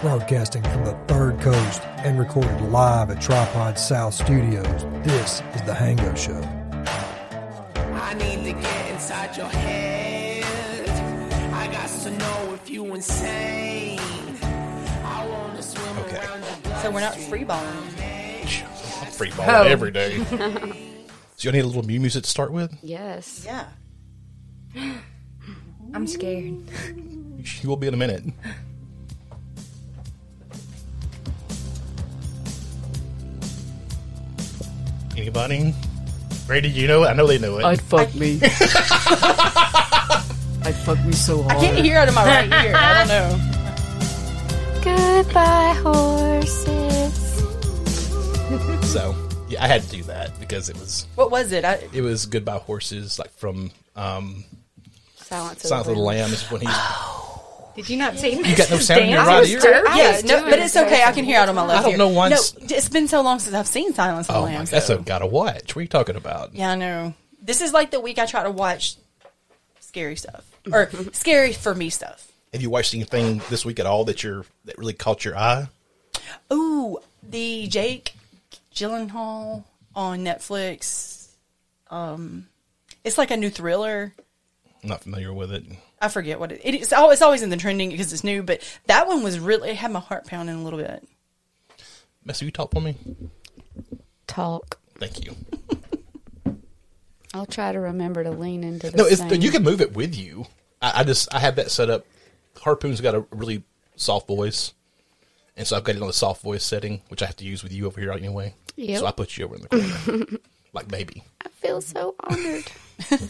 Broadcasting from the third coast and recorded live at Tripod South Studios, this is The Hango Show. I need to get inside your head. I got to know if you insane. I wanna swim Okay. around So we're not freeballing. I'm free balling Oh. every day. so you need a little mu- music to start with? Yes. Yeah. I'm scared. You will be in a minute. Anybody? Brady, you know it? I know they know it. I'd fuck me. I'd fuck me so hard. I can't hear out of my right ear. I don't know. Goodbye, horses. so yeah, I had to do that because it was What was it? I, it was Goodbye Horses, like from um, Silence, Silence of the Lambs when he's Did you not see me? you got no sound in your Dance right was ear. dirt. Yeah, no, but it's okay. I can hear out of my left I don't ear. know once- No, it's been so long since I've seen Silence of the Oh Lambs. that's though. a gotta watch. What are you talking about? Yeah, I know. This is like the week I try to watch scary stuff or scary for me stuff. Have you watched anything this week at all that you're that really caught your eye? Ooh, the Jake Gyllenhaal on Netflix. Um, it's like a new thriller. I'm not familiar with it. I forget what it, it is. It's always in the trending because it's new. But that one was really it had my heart pounding a little bit. Messy, you talk for me. Talk. Thank you. I'll try to remember to lean into the No, it's, same. you can move it with you. I, I just I have that set up. Harpoon's got a really soft voice, and so I've got it on the soft voice setting, which I have to use with you over here anyway. Yep. So I put you over in the corner, like baby. I feel so honored.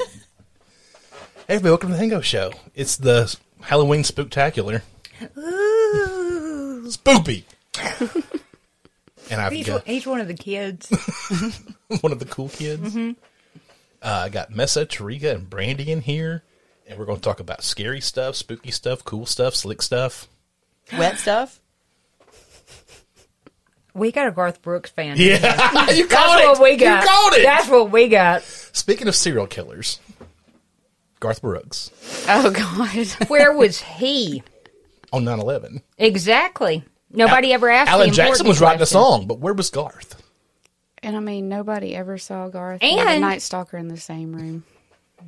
Hey, everybody, welcome to the Hango Show. It's the Halloween Spooktacular. Ooh. Spoopy. and I've He's, got he's one of the kids. one of the cool kids. Uh, I got Messa, Tarica, and Brandy in here, and we're going to talk about scary stuff, spooky stuff, cool stuff, slick stuff. Wet stuff. we got a Garth Brooks fan. Yeah, you That's called it. what we got. You called it. That's what we got. Speaking of serial killers, Garth Brooks Oh God. Where was he? on 9/11. Exactly. Nobody ever asked. Alan Jackson was writing a song, but where was Garth? And I mean, nobody ever saw Garth and, the And- Night Stalker in the same room.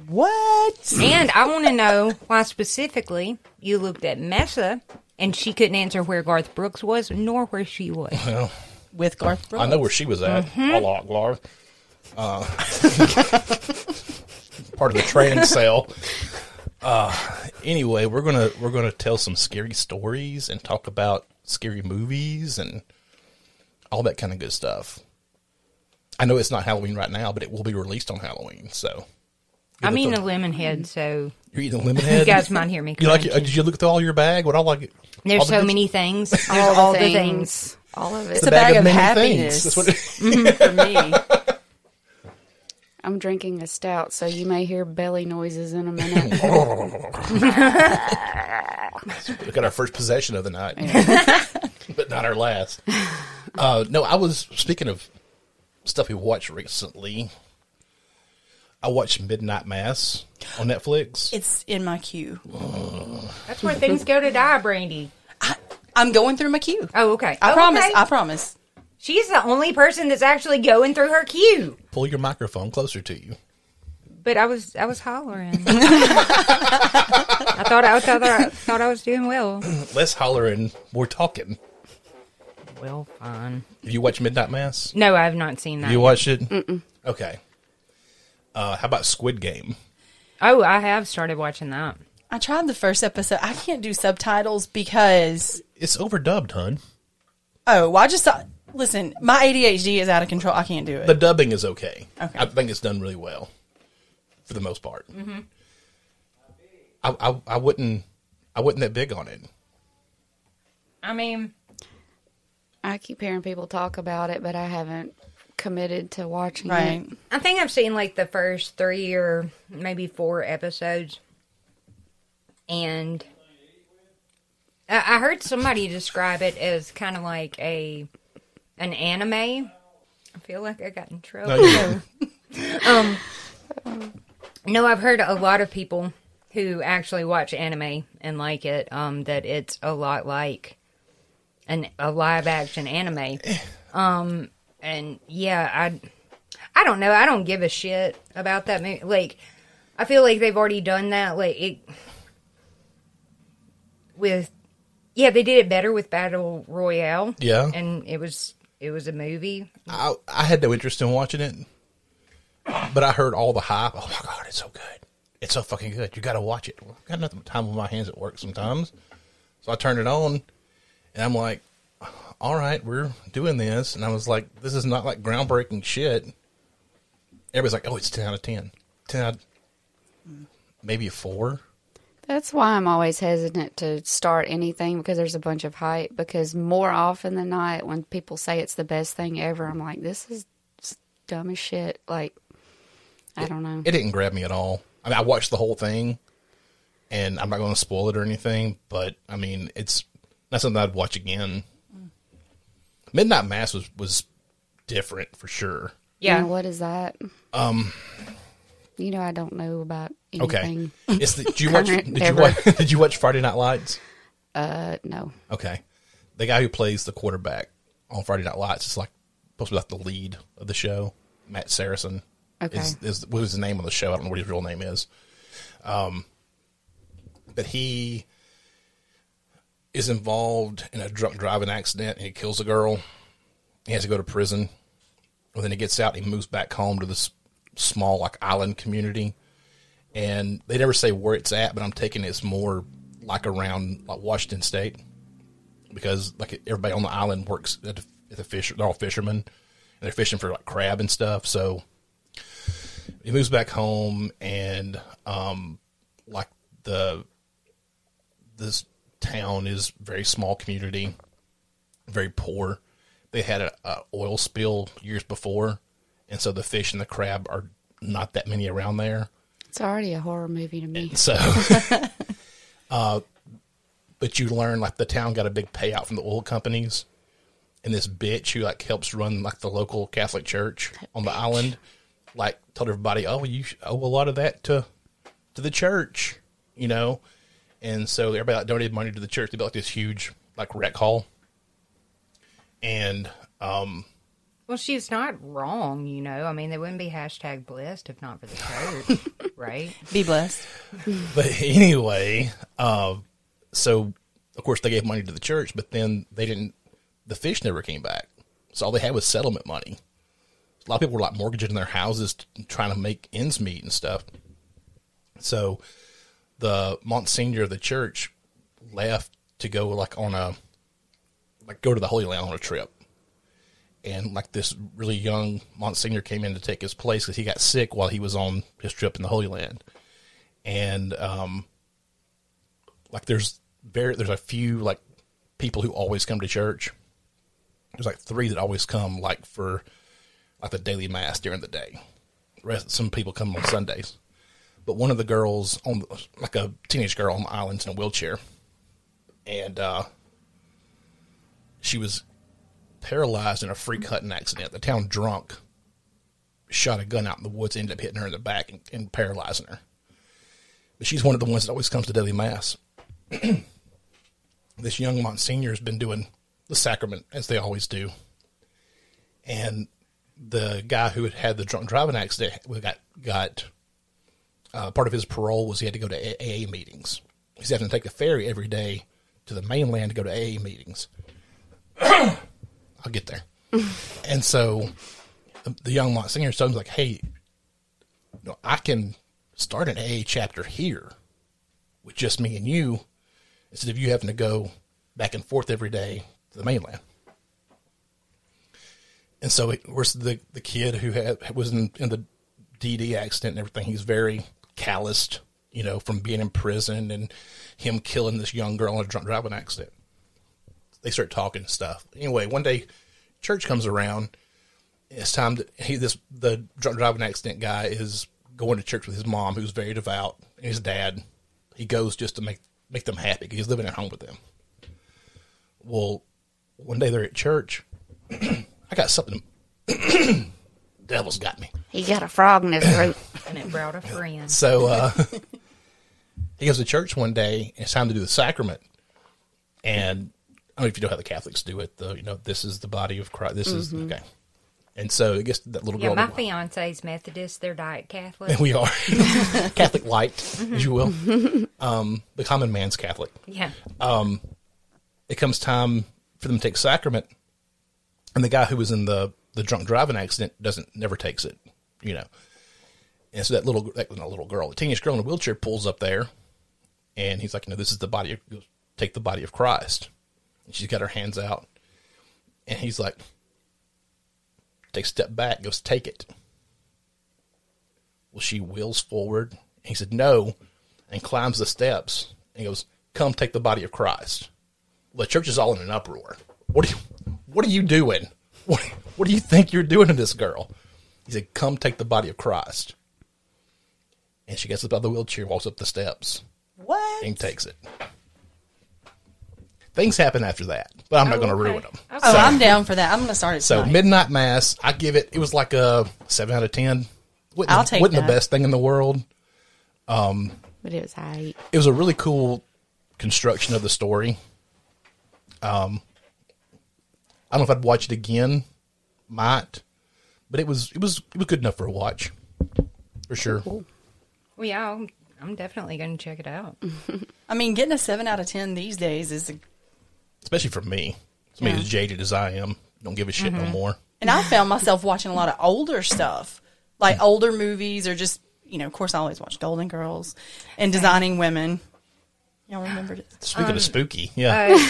What? And I want to know why specifically you looked at Messa and she couldn't answer where Garth Brooks was nor where she was. Well, With Garth Brooks. I know where she was at. Mm-hmm. A lot, Garth. Uh, part of the training sale. Uh, anyway, we're gonna we're gonna tell some scary stories and talk about scary movies and all that kind of good stuff. I know it's not Halloween right now, but it will be released on Halloween. So I mean, a You're lemon head, so you're eating a lemon head. you guys might hear me. You like? crunching. Did you look through all your bag? What all like? There's all the so good- many things. There's All, all, the, the things. things. All of it. It's a bag of many happiness. That's what. for me. I'm drinking a stout, so you may hear belly noises in a minute. We got our first possession of the night, but not our last. Uh, no, I was speaking of stuff we watched recently. I watched Midnight Mass on Netflix. It's in my queue. That's where things go to die, Brandy. I'm going through my queue. Oh, okay. I Oh, promise. okay. I promise. She's the only person that's actually going through her queue. Pull your microphone closer to you. But I was I was hollering. I thought I thought I thought I was doing well. Less hollering, more talking. Well, fine. Have you watched Midnight Mass? No, I have not seen that. You watched it? Okay. Uh, how about Squid Game? oh, I have started watching that. I tried the first episode. I can't do subtitles because It's overdubbed, hun. oh, well, I just thought. Listen, my ADHD is out of control. I can't do it. The dubbing is okay. Okay. I think it's done really well, for the most part. Mm-hmm. I, I I wouldn't I wasn't that big on it. I mean, I keep hearing people talk about it, but I haven't committed to watching right. it. I think I've seen like the first three or maybe four episodes, and I, I heard somebody describe it as kind of like a an anime. I feel like I got in trouble. No, you- No, I've heard a lot of people who actually watch anime and like it. Um, that it's a lot like an a live action anime. Um, and yeah, I I don't know. I don't give a shit about that movie. Like, I feel like they've already done that. Like it with yeah, they did it better with Battle Royale. Yeah. and it was it was a movie. I, I had no interest in watching it, but I heard all the hype. Oh my god, it's so good! It's so fucking good. You got to watch it. I've got nothing time on my hands at work sometimes, so I turned it on, and I'm like, "All right, we're doing this," and I was like, "This is not like groundbreaking shit." Everybody's like, "Oh, it's ten out of 10. 10 out, maybe a four. That's why I'm always hesitant to start anything because there's a bunch of hype. Because more often than not, when people say it's the best thing ever, I'm like, this is dumb as shit. Like, I don't know. It didn't grab me at all. I mean, I watched the whole thing, and I'm not going to spoil it or anything, but I mean, it's not something I'd watch again. Midnight Mass was was different for sure. Yeah. know, what is that? Um, you know, I don't know about Okay, anything. it's the, did you watch? Did you ever. watch? Did you watch Friday Night Lights? Uh, no. Okay, the guy who plays the quarterback on Friday Night Lights is like supposed to be like the lead of the show. Matt Saracen. Okay. Is, is what was his name on the show? I don't know what his real name is. Um, but he is involved in a drunk driving accident and he kills a girl. He has to go to prison. Well, then he gets out. He moves back home to this small like island community, and they never say where it's at. But I'm taking it's more like around like Washington State because like everybody on the island works at the, the fish. They're all fishermen and they're fishing for like crab and stuff. So he moves back home and um like the this town is very small community very poor they had a oil spill years before and so the fish and the crab are not that many around there. It's already a horror movie to me. so uh but you learn like the town got a big payout from the oil companies. And this bitch who like helps run like the local catholic church on the island like told everybody oh you owe a lot of that to to the church you know? And so everybody like donated money to the church. They built like this huge like rec hall. And um Well, she's not wrong, you know. I mean, they wouldn't be hashtag blessed if not for the church, right? Be blessed. but anyway, um, so of course they gave money to the church, but then they didn't. The fish never came back, so all they had was settlement money. A lot of people were like mortgaging their houses, t- trying to make ends meet and stuff. So the Monsignor of the church left to go like on a like go to the Holy Land on a trip. And like this really young Monsignor came in to take his place because he got sick while he was on his trip in the Holy Land. And um like there's very there's a few like people who always come to church. There's like three that always come like for like the daily mass during the day. The rest some people come on sundays. But one of the girls on like a teenage girl on the island's in a wheelchair. And uh she was paralyzed in a freak hunting accident the town drunk shot a gun out in the woods ended up hitting her in the back and, and paralyzing her but she's one of the ones that always comes to daily mass. this young Monsignor has been doing the sacrament as they always do, and the guy who had had the drunk driving accident got got uh, part of his parole was he had to go to AA meetings. He's having to take the ferry every day to the mainland to go to AA meetings. I'll get there. and so the, young Monsignor told him like, "Hey, I can start an AA chapter here with just me and you instead of you having to go back and forth every day to the mainland. And so it was the the kid who had was in, in the DD accident and everything. He's very calloused, you know, from being in prison and him killing this young girl in a drunk driving accident. They start talking and stuff. Anyway, one day, church comes around. It's time to he this the drunk driving accident guy is going to church with his mom, who's very devout, and his dad. He goes just to make make them happy. 'cause He's living at home with them. Well, one day they're at church. I got something. Devil's got me. He got a frog in his throat. And it brought a friend. So uh, he goes to church one day. And it's time to do the sacrament, and I don't if you know how the Catholics do it. The you know this is the body of Christ. This is okay. And so I guess that little Yeah, girl. my fiance's Methodist. They're diet Catholic. we are Catholic light, as you will. Um, the common man's Catholic. yeah. Um, It comes time for them to take sacrament, and the guy who was in the the drunk driving accident doesn't never takes it. You know, and so that little that not little girl, the teenage girl in a wheelchair, pulls up there, and he's like, "You know, this is the body. Of, take the body of Christ." She's got her hands out, and he's like, take a step back, goes, "Take it." Well, she wheels forward. He said, "No," and climbs the steps and goes, "Come, take the body of Christ." Well, the church is all in an uproar. What are you, what are you doing? What, what do you think you're doing to this girl? He said, "Come, take the body of Christ." And she gets up out of the wheelchair, walks up the steps, What? and takes it. Things happen after that, but I'm not Oh, going to okay. ruin them. Okay. Oh, I'm down for that. I'm gonna start it So tonight. midnight mass, I give it. It was like a seven out of ten. Wasn't, I'll take wasn't that. the best thing in the world. But it was I. It was a really cool construction of the story. Um, I don't know if I'd watch it again. Might, but it was it was it was good enough for a watch, for sure. Well, yeah, I'm, I'm definitely going to check it out. I mean, getting a seven out of ten these days is, a, Especially for me, somebody Yeah. as jaded as I am, don't give a shit no more. and I found myself watching a lot of older stuff, like older movies, or just you know. Of course, I always watch Golden Girls and Designing Women. Y'all remember this? Speaking of spooky, yeah, Uh,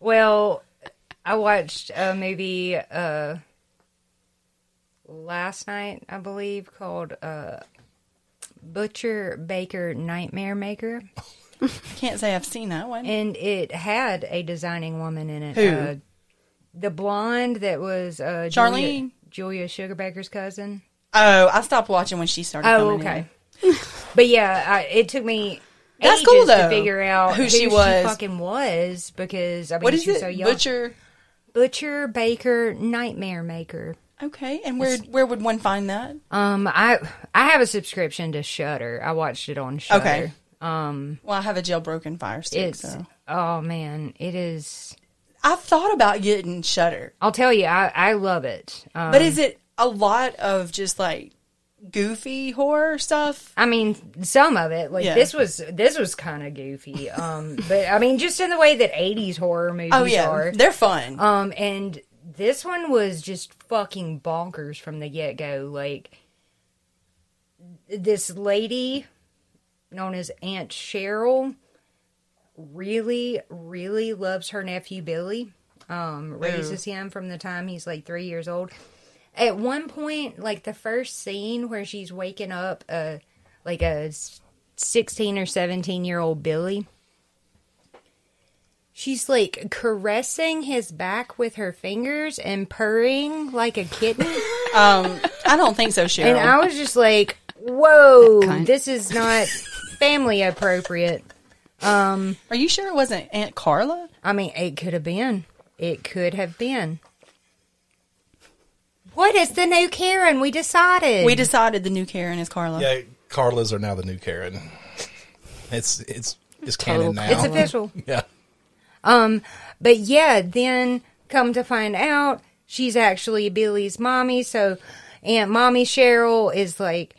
well, I watched a movie uh, last night, I believe, called uh, Butcher Baker Nightmare Maker. Can't say I've seen that one. and it had a designing woman in it. Who? Uh, the blonde that was uh, Charlene? Julia, Julia Sugarbaker's cousin. Oh, I stopped watching when she started. Oh, okay. in. But yeah, I, it took me That's ages cool, though, to figure out who she was. fucking was because I mean What is she was it? so young. Butcher. Butcher Baker Nightmare Maker. Okay, and where where would one find that? Um, I I have a subscription to Shudder. I watched it on Shudder. Okay. Um, Well, I have a jailbroken fire stick. it's so oh man, it is. I've thought about getting Shudder, I'll tell you, I I love it. Um, but is it a lot of just like goofy horror stuff? I mean, some of it, like Yeah. this was this was kind of goofy. Um, but I mean, just in the way that '80s horror movies Oh yeah, are. they're fun. Um, and this one was just fucking bonkers from the get go. Like this lady known as Aunt Cheryl really, really loves her nephew Billy. Um, raises him from the time he's like three years old. At one point, like the first scene where she's waking up, a like a sixteen or seventeen year old Billy. She's like caressing his back with her fingers and purring like a kitten. Um, I don't think so, Cheryl. and I was just like, whoa, this is not family appropriate. Um, Are you sure it wasn't Aunt Carla? I mean, it could have been. It could have been. What is the new Karen? We decided. We decided the new Karen is Carla. yeah. Carlas are now the new Karen. It's it's it's Total canon now. It's official. Yeah. Um, but yeah, then come to find out she's actually Billy's mommy. So Aunt Mommy Cheryl is like,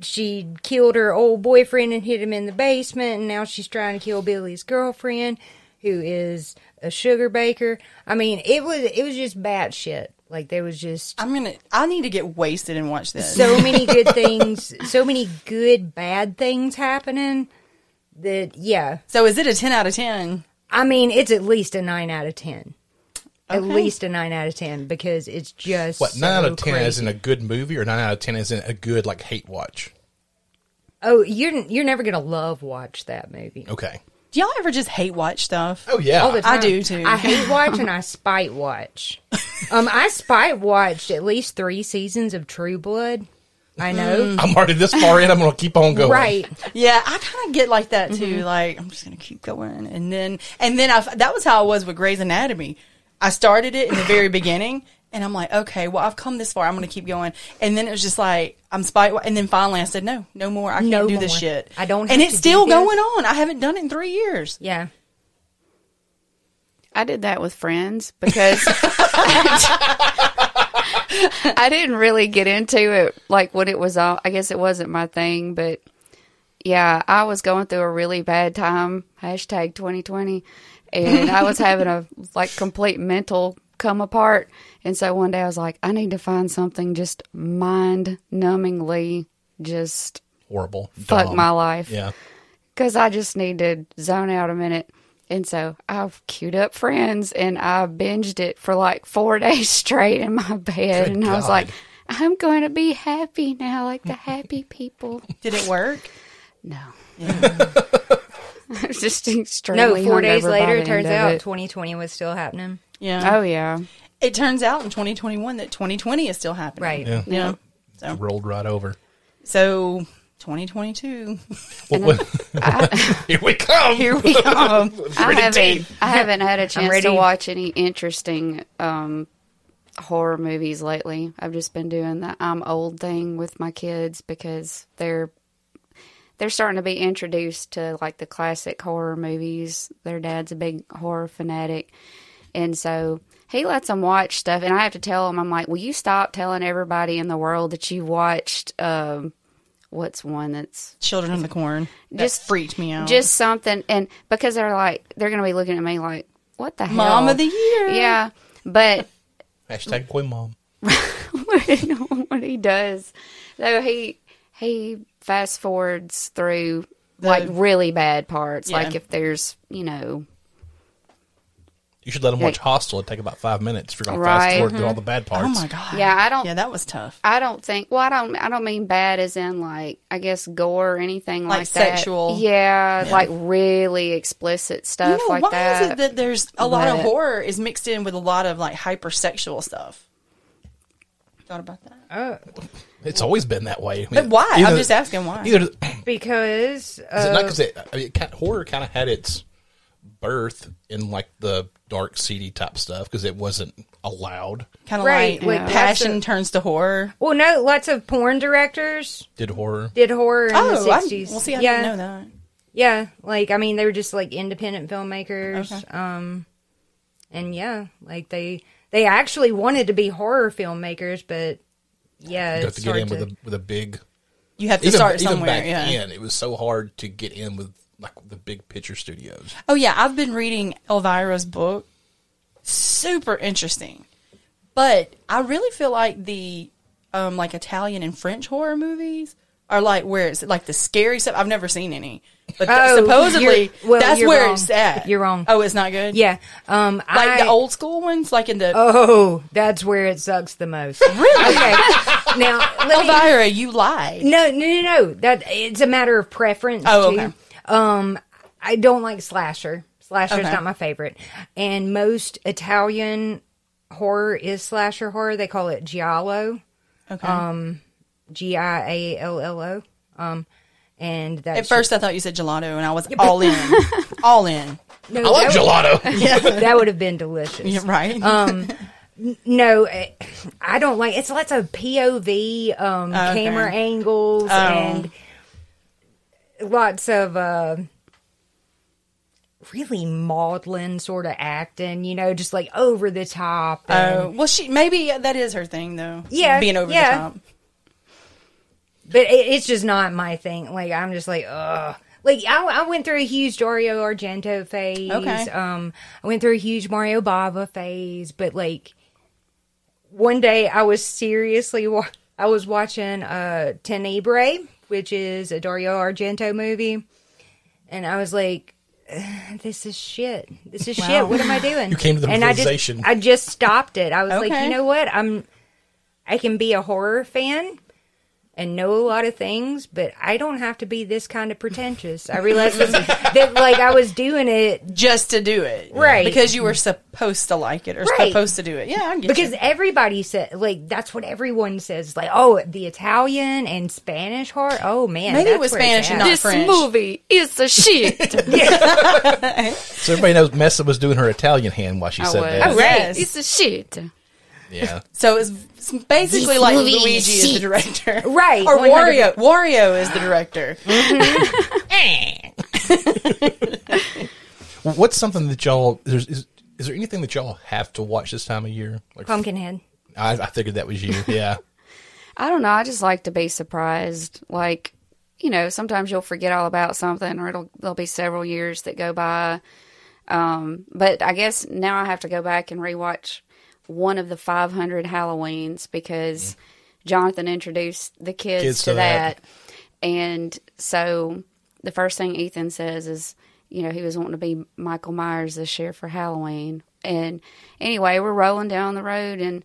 she killed her old boyfriend and hid him in the basement, and now she's trying to kill Billy's girlfriend, who is a sugar baker. I mean, it was it was just bad shit. Like there was just I'm gonna. I need to get wasted and watch this. so many good things, so many good bad things happening. That yeah, So is it a ten out of ten? I mean, it's at least a nine out of ten. At least a nine out of ten because it's just What nine out of ten is crazy. in a good movie, or nine out of ten is in a good like hate watch? Oh, you're you're never gonna love watch that movie. Okay. Do y'all ever just hate watch stuff? Oh yeah. All the I do, too. I hate watch and I spite watch. Um, I spite watched at least three seasons of True Blood. I know, I'm already this far in. I'm going to keep on going. right? Yeah, I kind of get like that too. Mm-hmm. Like I'm just gonna keep going, and then and then I that was how I was with Grey's Anatomy. I started it in the very beginning, and I'm like, okay, well I've come this far. I'm gonna keep going, and then it was just like I'm spite, and then finally I said, no, no more. I can't No do this shit. I don't and it's to do still this. going on. I haven't done it in three years. Yeah. I did that with friends because I didn't really get into it like when it was all. I guess it wasn't my thing, but yeah, I was going through a really bad time. Hashtag 2020, and I was having a like complete mental come apart. And so one day I was like, I need to find something just mind numbingly just Horrible. fuck Dumb. my life Yeah. because I just need to zone out a minute. And so I've queued up Friends and I binged it for like four days straight in my bed. Good and I was like, I'm going to be happy now, like the happy people. Did it work? No. I was just No, four days later, it turns out it. 2020 was still happening. Yeah. Oh, yeah. It turns out in 2021 that 2020 is still happening. Right. Yeah. Yeah. So, Rolled right over. so 2022. What, what- here we come. Here we come. I haven't. I haven't had a chance to watch any interesting um, horror movies lately. I've just been doing the I'm old thing with my kids because they're they're starting to be introduced to like the classic horror movies. Their dad's a big horror fanatic, and so he lets them watch stuff. And I have to tell him, I'm like, "Will you stop telling everybody in the world that you watched?" Um, what's one that's Children of the Corn. That Just- freaked me out. just something and because they're like they're gonna be looking at me like what the hell Mom of the Year. yeah but Hashtag boy mom. what he does so he he fast forwards through like really bad parts Yeah. like if there's you know You should let them watch Hostel. It'd take about five minutes if you're going to Right. fast forward through all mm-hmm. the bad oh parts. oh my god. yeah i don't Yeah, that was tough. I don't think. Well, I don't. I don't mean bad as in like I guess gore or anything Like like, that. sexual. Yeah, like really explicit You stuff know, like why is it that there's a lot of horror is mixed in with a lot of like hypersexual stuff? Thought about that. Oh, It's always been that way. I mean, But why? I'm either- just asking why. Either is because it uh, not because it, I mean, kind horror kind of had its birth in like the dark, seedy type stuff because it wasn't allowed. Kind of Right, like like passion lots of- turns to horror. well, no, lots of porn directors Did horror? did horror in Oh, the I, 60s. well, see, I yeah, didn't know that. Yeah, like I mean, they were just like independent filmmakers. Okay. Um, and yeah, like they they actually wanted to be horror filmmakers, but yeah, You have to get hard in with a with a big. You have to Even, start even somewhere. back yeah. then, it was so hard to get in with like the big picture studios. Oh yeah, I've been reading Elvira's book. Super interesting. But I really feel like the um like Italian and French horror movies are like where it's like the scary stuff. I've never seen any. But th- Oh, supposedly you're- well, that's where wrong. it's at. You're wrong. Oh, it's not good? yeah. Um, Like I, the old school ones, like in the Oh, that's where it sucks the most. really? Okay. Now, let me, Elvira, you lied. no, no, no, no. That it's a matter of preference. Oh, too. okay. Um, I don't like slasher. Slasher's Okay. not my favorite. And most Italian horror is slasher horror. They call it giallo. Okay. Um, G I A L L O. Um, and that's At first I thought you said gelato and I was all in. all in. no, I like gelato. Would, that would have been delicious. Yeah, right? Um, No, eh, I don't like. It's lots of POV um, Oh, Okay. camera angles Oh. and lots of uh, really maudlin sort of acting. You know, just like over the top. and- Oh, well, she maybe that is her thing though. Yeah, being over yeah. the top. But it, it's just not my thing. Like I'm just like, ugh. Like I, I went through a huge Dario Argento phase. Okay. Um, I went through a huge Mario Bava phase. But like, one day I was seriously, wa- I was watching uh Tenebrae, which is a Dario Argento movie, and I was like. This is shit. This is Wow. shit. What am I doing? You came to the and I realization. just, I just stopped it. I was like, you know what? I'm I can be a horror fan and know a lot of things, but I don't have to be this kind of pretentious. I realized that, that like I was doing it just to do it, Right. Because you were supposed to like it or Right. supposed to do it. Yeah, I get because you. everybody said like that's what everyone says. Like, oh, the Italian and Spanish horror. Oh man, Maybe it was Spanish and not this French. movie is a shit. So everybody knows Messa was doing her Italian hand while she I said was. that. Oh, right. Yes. It's a shit. Yeah. So it's it's basically This like movie is Luigi is the director, Right, Or 100%. Wario. Wario is the director. What's something that y'all there's is, Is there anything that y'all have to watch this time of year? Like, Pumpkinhead. I, I figured that was you. Yeah. I don't know. I just like to be surprised. Like, you know, sometimes you'll forget all about something, or it'll there'll be several years that go by. Um, but I guess now I have to go back and rewatch one of the 500 Halloweens because Jonathan introduced the kids, Kids to, to that. that. And so the first thing Ethan says is, you know, he was wanting to be Michael Myers this year for Halloween. And anyway, we're rolling down the road and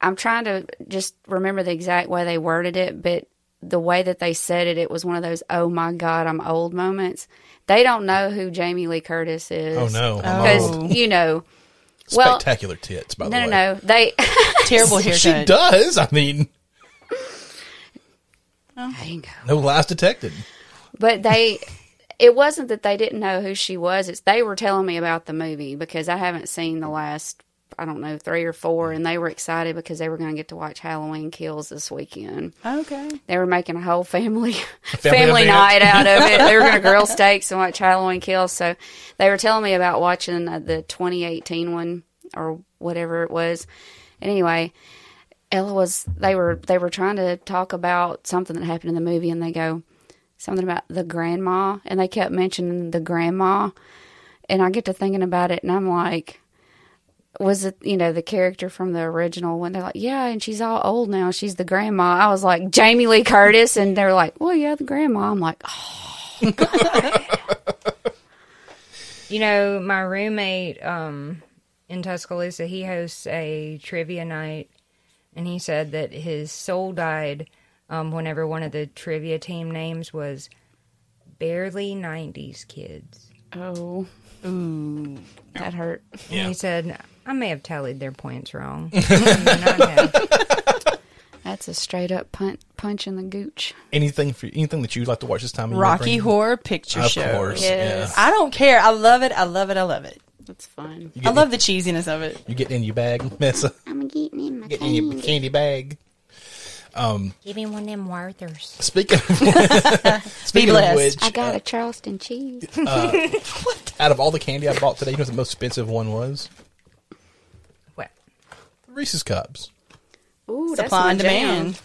I'm trying to just remember the exact way they worded it, but the way that they said it, it was one of those "Oh my God, I'm old" moments. They don't know who Jamie Lee Curtis is. Oh no. Because old. you know, well, Spectacular tits, by the no, way. no, no, they. Terrible haircut. She does. I mean, Bingo. no lies detected. But they, it wasn't that they didn't know who she was. It's they were telling me about the movie because I haven't seen the last, I don't know, three or four, and they were excited because they were going to get to watch Halloween Kills this weekend. Okay. They were making a whole family family family, night out of it. They were going to grill steaks and watch Halloween Kills. So they were telling me about watching uh, the 2018 one or whatever it was. And anyway, Ella was they were they were trying to talk about something that happened in the movie, and they go something about the grandma, and they kept mentioning the grandma, and I get to thinking about it, and I'm like. Was it you know the character from the original when they're like yeah and she's all old now. She's the grandma. I was like Jamie Lee Curtis? And they're like well yeah the grandma. I'm like oh, You know, my roommate um, in Tuscaloosa, he hosts a trivia night, and he said that his soul died um, whenever one of the trivia team names was barely 90s kids. oh. Ooh. That hurt. And he said, I may have tallied their points wrong. And I have. that's a straight up punch punch in the gooch Anything for anything that you'd like to watch this time? Rocky Horror Picture Of Show. Of course. Yes. Yeah. I don't care. I love it. I love it. I love it. that's fun I get love the cheesiness of it. You getting in your bag, Messa? I'm getting in my Getting in your candy bag. Um, Give me one of them Werthers. Speaking of, speaking of which, I got a Charleston Chew out of all the candy I bought today, you know what the most expensive one was? What? Reese's cups. Ooh, Supply and that's my jam. demand.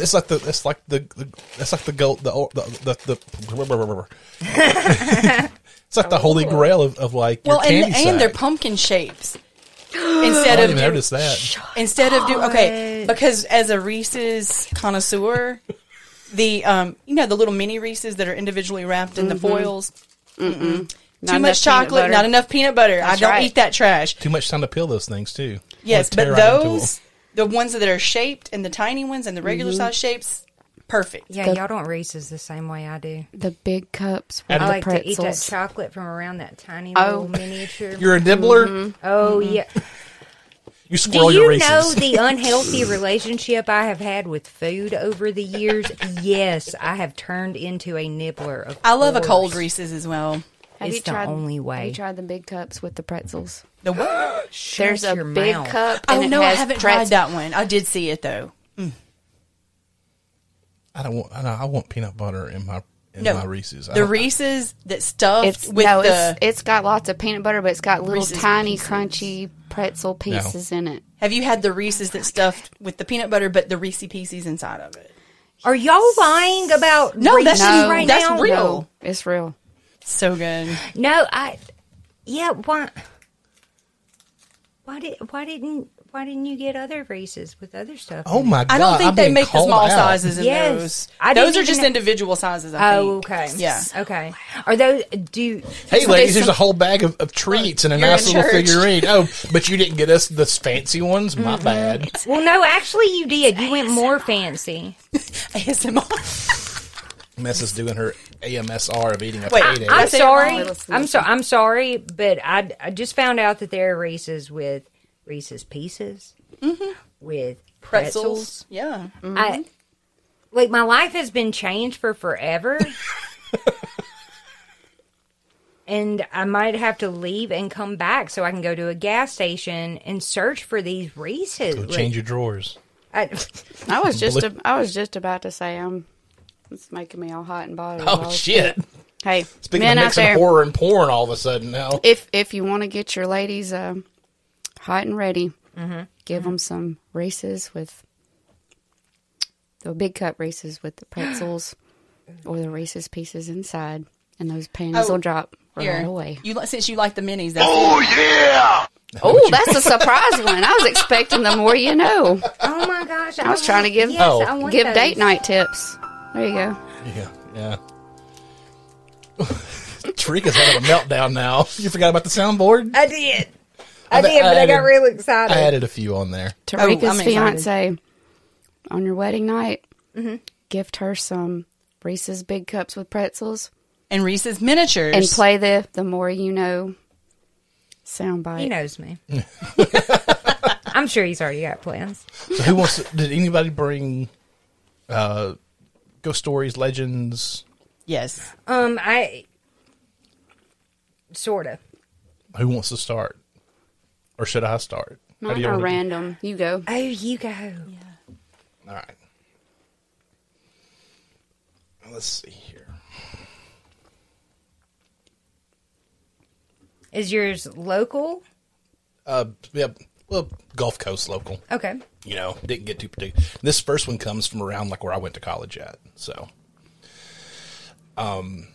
It's like the it's like the, the it's like the gold the the the, the it's like the holy grail of, of like Well, your and candy and they're pumpkin shapes. I Instead didn't of even do- notice that. instead of do okay because as a Reese's connoisseur, the um you know the little mini Reese's that are individually wrapped in the foils. Not Too enough much chocolate, not enough peanut butter. I don't right. eat that trash. Too much time to peel those things too. Yes, but those the ones that are shaped and the tiny ones and the regular Mm-hmm. size shapes, perfect. Yeah, The- y'all don't Reese's the same way I do. The big cups with I the like to eat that pretzels. chocolate from around that tiny Oh. little miniature. You're a nibbler. Mm-hmm. oh yeah. You Do squirrel your you Reese's. know the unhealthy relationship I have had with food over the years? Yes, I have turned into a nibbler. Of I love a cold. Reese's as well. Have It's the tried, only Have way. you tried the big cups with the pretzels? The what? There's a your big mouth. cup. Oh, and Oh no, I haven't pretz- tried that one. I did see it though. Mm. I don't want. I, don't- I want peanut butter in my in No, my Reese's. The Reese's that stuffed It's with no, the. it's, it's got lots of peanut butter, but it's got little Reese's tiny Pieces. crunchy pretzel pieces in it. have you had the Reese's that stuffed with the peanut butter, but the Reese Pieces inside of it? Are y'all lying about No, that's- Reese's No, right that's now? real. No, it's real. So good. No, I. Yeah, why? Why did? Why didn't? Why didn't you get other Reese's with other stuff? Oh my god! I don't think I'm they make the small out. sizes in Yes. those. I those are just know- individual sizes. I Oh, think. okay. Yeah. Okay. Are those? Do Hey, So ladies, there's here's a whole bag of, of treats and a You're nice little church. figurine. Oh, but you didn't get us the fancy ones. My Mm-hmm. bad. well, no. Actually, you did. You went more fancy. ASMR. Mess is doing her AMSR of eating a Wait, payday. I'm sorry. I'm so. I'm sorry, but I, I just found out that there are Reese's with Reese's Pieces mm-hmm. with Pretzels. pretzels. Yeah. I mm-hmm. like my life has been changed for forever. and I might have to leave and come back so I can go to a gas station and search for these Reese's. Go Like, change your drawers. I, I was just Blue- a, I was just about to say I'm. It's making me all hot and bothered. Oh all shit! Hey, Speaking men of out mixing there, horror and porn, all of a sudden now. if if you want to get your ladies uh, hot and ready, Mm-hmm. give them some Reese's with the big cup Reese's with the pretzels or the Reese's Pieces inside, and those panties Oh, will drop right Here, away. you li- since you like the minis. That's oh yeah! Oh, that's a surprise one. I was expecting the more you know. Oh my gosh! I was trying to give yes, Oh. I want give those. date night tips. There you go. Yeah, yeah. Tarica's having a meltdown now. You forgot about the soundboard? I did. I I've- did, but I, I got added- real excited. I added a few on there. Tarica's I'm excited. fiance on your wedding night, Mm-hmm. gift her some Reese's big cups with pretzels and Reese's miniatures. and play the the more you know soundbite. he knows me. I'm sure he's already got plans. So who wants to, did anybody bring uh ghost stories, legends? Yes. Um, I sort of. Who wants to start? Or should I start? How do Mine you are wanna- random. You go. Oh, you go. Yeah. All right. Let's see here. Is yours local? Uh, yeah, well, Gulf Coast local. Okay. You know, didn't get too particular. This first one comes from around like where I went to college at. So, um,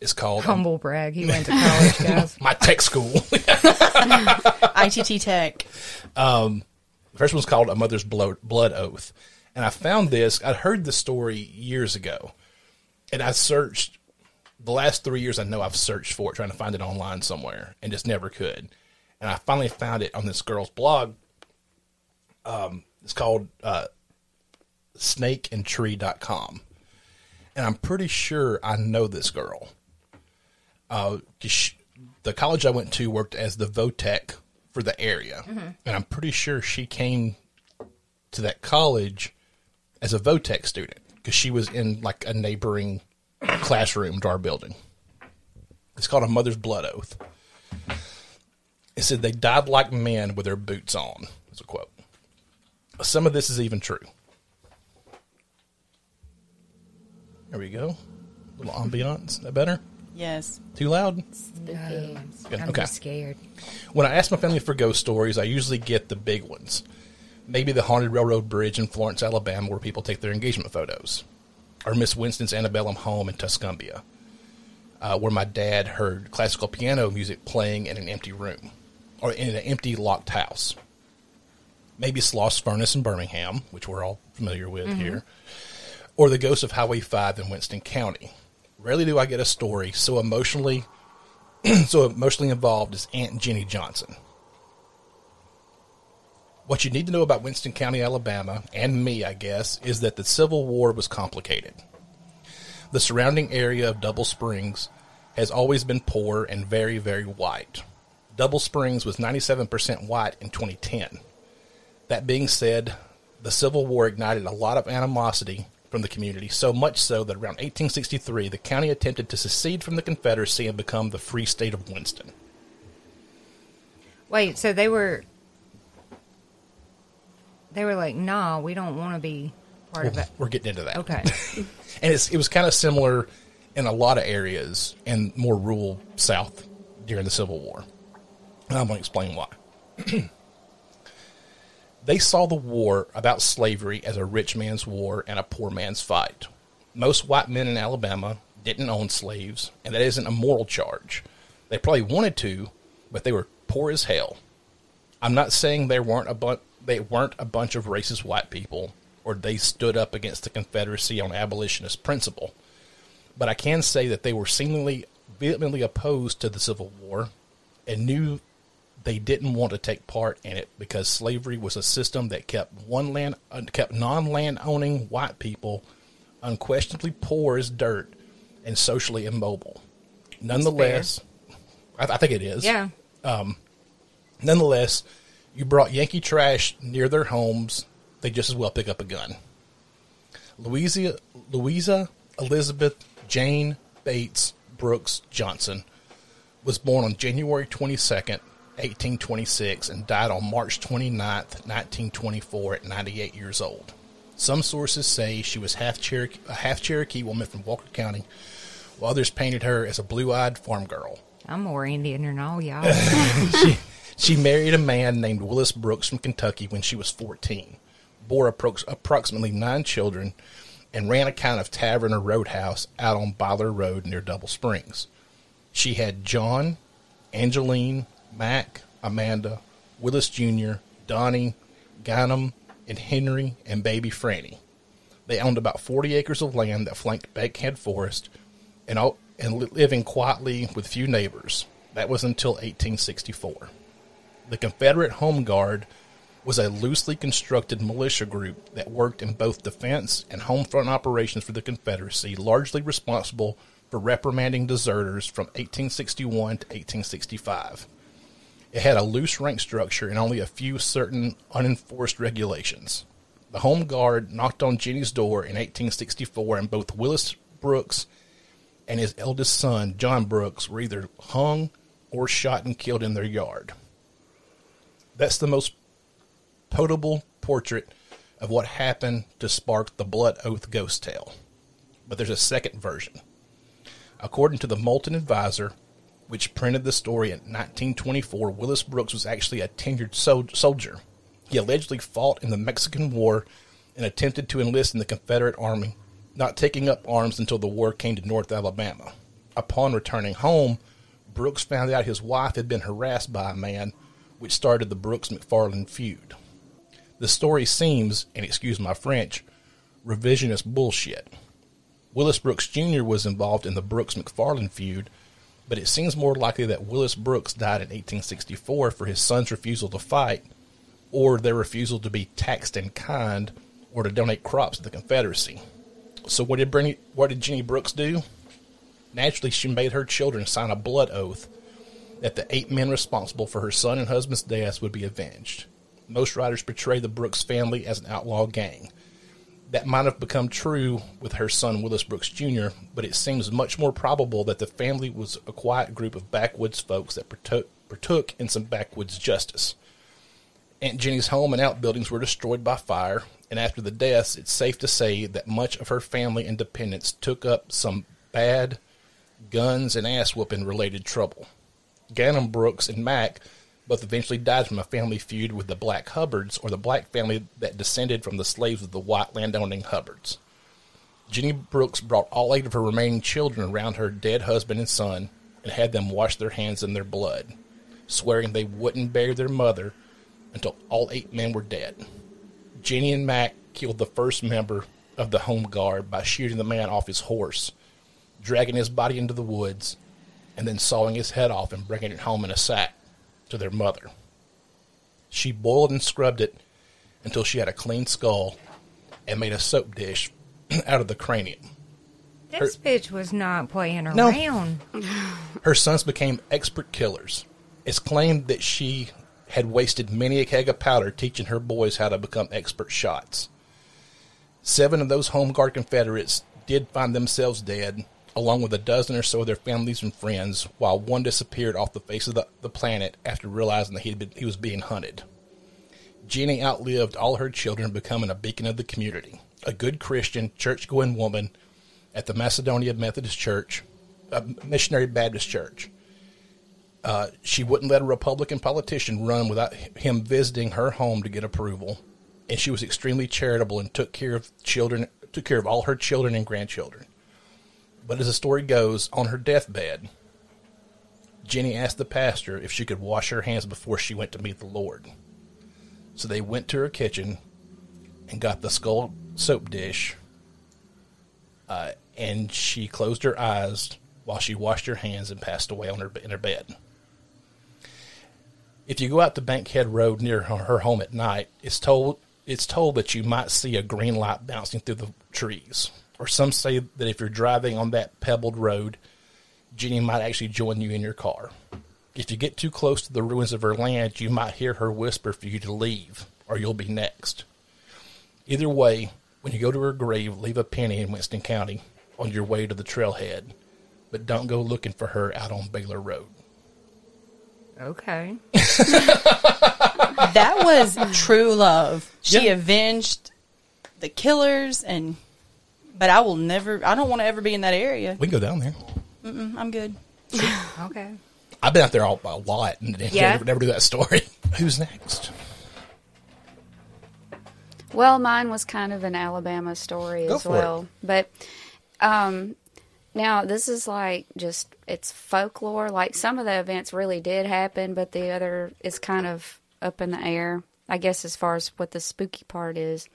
it's called um, Humble brag. He went to college, guys. my tech school. ITT Tech. Um, The first one's called A Mother's Blood, Blood Oath. And I found this, I'd heard the story years ago. And I searched, the last three years I know I've searched for it, trying to find it online somewhere, and just never could. And I finally found it on this girl's blog. Um, it's called uh, snakeandtree.com. And I'm pretty sure I know this girl. Uh, she, the college I went to worked as the VOTEC for the area. And I'm pretty sure she came to that college as a VOTEC student because she was in like a neighboring classroom to our building. It's called a mother's blood oath. It said they died like men with their boots on. That's a quote. Some of this is even true. There we go. A little ambiance. That better? Yes. Too loud? No, Good. I'm Okay. just scared. When I ask my family for ghost stories, I usually get the big ones. Maybe the haunted railroad bridge in Florence, Alabama, where people take their engagement photos, or Miss Winston's antebellum home in Tuscumbia, uh, where my dad heard classical piano music playing in an empty room, or in an empty locked house. Maybe Sloss Furnace in Birmingham, which we're all familiar with mm-hmm. here, or the ghost of Highway 5 in Winston County. Rarely do I get a story so emotionally so emotionally involved as Aunt Jenny Johnson. What you need to know about Winston County, Alabama, and me, I guess, is that the Civil War was complicated. The surrounding area of Double Springs has always been poor and very, very white. Double Springs was 97% white in 2010. That being said, the Civil War ignited a lot of animosity from the community, so much so that around 1863, the county attempted to secede from the Confederacy and become the Free State of Winston. Wait, so they were they were like, "Nah, we don't want to be part of it." we're getting into that. Okay. And it's, it was kind of similar in a lot of areas in more rural South during the Civil War. And I'm going to explain why. they saw the war about slavery as a rich man's war and a poor man's fight. Most white men in Alabama didn't own slaves, and that isn't a moral charge. They probably wanted to, but they were poor as hell. I'm not saying there weren't a bunch they weren't a bunch of racist white people or they stood up against the Confederacy on abolitionist principle. But I can say that they were seemingly vehemently opposed to the Civil War and knew they didn't want to take part in it because slavery was a system that kept one land uh, kept non-land owning white people unquestionably poor as dirt and socially immobile. Nonetheless, I, I think it is. yeah. Nonetheless, you brought Yankee trash near their homes, they just as well pick up a gun. Louisa, Louisa Elizabeth Jane Bates Brooks Johnson was born on January 22nd, 1826, and died on March 29th, 1924, at 98 years old. Some sources say she was half Cherokee, a half Cherokee woman from Walker County, while others painted her as a blue-eyed farm girl. I'm more Indian than all y'all. she, she married a man named Willis Brooks from Kentucky when she was 14, bore appro- approximately nine children, and ran a kind of tavern or roadhouse out on Byler Road near Double Springs. She had John, Angeline, Mac, Amanda, Willis Jr., Donnie, Ganem, and Henry, and baby Franny. They owned about 40 acres of land that flanked Bankhead Forest and, and living quietly with few neighbors. That was until 1864. The Confederate Home Guard was a loosely constructed militia group that worked in both defense and home front operations for the Confederacy, largely responsible for reprimanding deserters from 1861 to 1865. It had a loose rank structure and only a few certain unenforced regulations. The Home Guard knocked on Jenny's door in 1864, and both Willis Brooks and his eldest son, John Brooks, were either hung or shot and killed in their yard. That's the most potable portrait of what happened to spark the Blood Oath ghost tale. But there's a second version. According to the Moulton Advisor, which printed the story in 1924, Willis Brooks was actually a tenured sol- soldier. He allegedly fought in the Mexican War and attempted to enlist in the Confederate Army, not taking up arms until the war came to North Alabama. Upon returning home, Brooks found out his wife had been harassed by a man, which started the Brooks McFarland feud. The story seems, and excuse my French, revisionist bullshit. Willis Brooks Jr. was involved in the Brooks McFarland feud, but it seems more likely that Willis Brooks died in 1864 for his son's refusal to fight, or their refusal to be taxed in kind, or to donate crops to the Confederacy. So what did Brenny, what did Jenny Brooks do? Naturally, she made her children sign a blood oath that the eight men responsible for her son and husband's deaths would be avenged. Most writers portray the Brooks family as an outlaw gang. That might have become true with her son Willis Brooks Jr., but it seems much more probable that the family was a quiet group of backwoods folks that partook, partook in some backwoods justice. Aunt Jenny's home and outbuildings were destroyed by fire, and after the deaths, it's safe to say that much of her family and dependents took up some bad guns and ass whooping related trouble. Ganem Brooks and Mac both eventually died from a family feud with the Black Hubbards, or the black family that descended from the slaves of the white landowning Hubbards. Jenny Brooks brought all eight of her remaining children around her dead husband and son and had them wash their hands in their blood, swearing they wouldn't bury their mother until all eight men were dead. Jenny and Mac killed the first member of the home guard by shooting the man off his horse, dragging his body into the woods, and then sawing his head off and bringing it home in a sack to their mother. She boiled and scrubbed it until she had a clean skull and made a soap dish out of the cranium. This bitch was not playing No. around. Her sons became expert killers. It's claimed that she had wasted many a keg of powder teaching her boys how to become expert shots. Seven of those home guard Confederates did find themselves dead, along with a dozen or so of their families and friends, while one disappeared off the face of the, the planet after realizing that he, been, he was being hunted. Jenny outlived all her children, becoming a beacon of the community, a good Christian, church going woman at the Macedonia Methodist Church, a missionary Baptist church. Uh, she wouldn't let a Republican politician run without him visiting her home to get approval, and she was extremely charitable and took care of children, took care of all her children and grandchildren. But as the story goes, on her deathbed, Jenny asked the pastor if she could wash her hands before she went to meet the Lord. So they went to her kitchen and got the skull soap dish, uh, and she closed her eyes while she washed her hands and passed away on her in her bed. If you go out to Bankhead Road near her, her home at night, it's told it's told that you might see a green light bouncing through the trees. Or some say that if you're driving on that pebbled road, Jenny might actually join you in your car. If you get too close to the ruins of her land, you might hear her whisper for you to leave, or you'll be next. Either way, when you go to her grave, leave a penny in Winston County on your way to the trailhead, but don't go looking for her out on Baylor Road. Okay. That was true love. She Yeah. avenged the killers and but I will never I don't want to ever be in that area. We can go down there. Mm, I'm good. Okay. I've been out there all, a lot and never, Yeah. never do that story. Who's next? Well, mine was kind of an Alabama story Go as for well. But um now this is like just it's folklore. Like some of the events really did happen, but the other is kind of up in the air. I guess as far as what the spooky part is.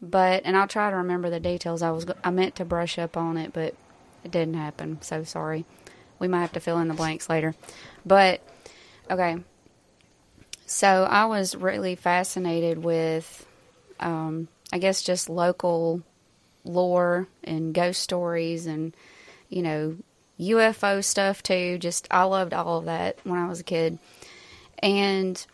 But and I'll try to remember the details. I was I meant to brush up on it, but it didn't happen. So sorry. We might have to fill in the blanks later. But okay. So I was really fascinated with um, I guess just local lore and ghost stories and you know UFO stuff too. Just I loved all of that when I was a kid, and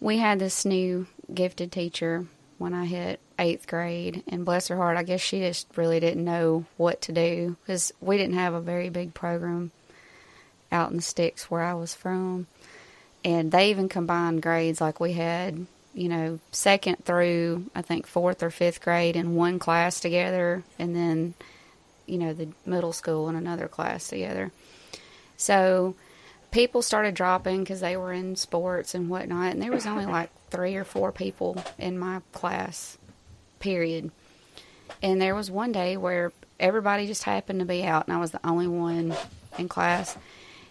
we had this new gifted teacher when I hit eighth grade, and bless her heart, I guess she just really didn't know what to do because we didn't have a very big program out in the sticks where I was from. And they even combined grades like we had you know second through i think fourth or fifth grade in one class together and then you know the middle school in another class together. So people started dropping because they were in sports and whatnot and there was only like three or four people in my class period and there was one day where everybody just happened to be out and i was the only one in class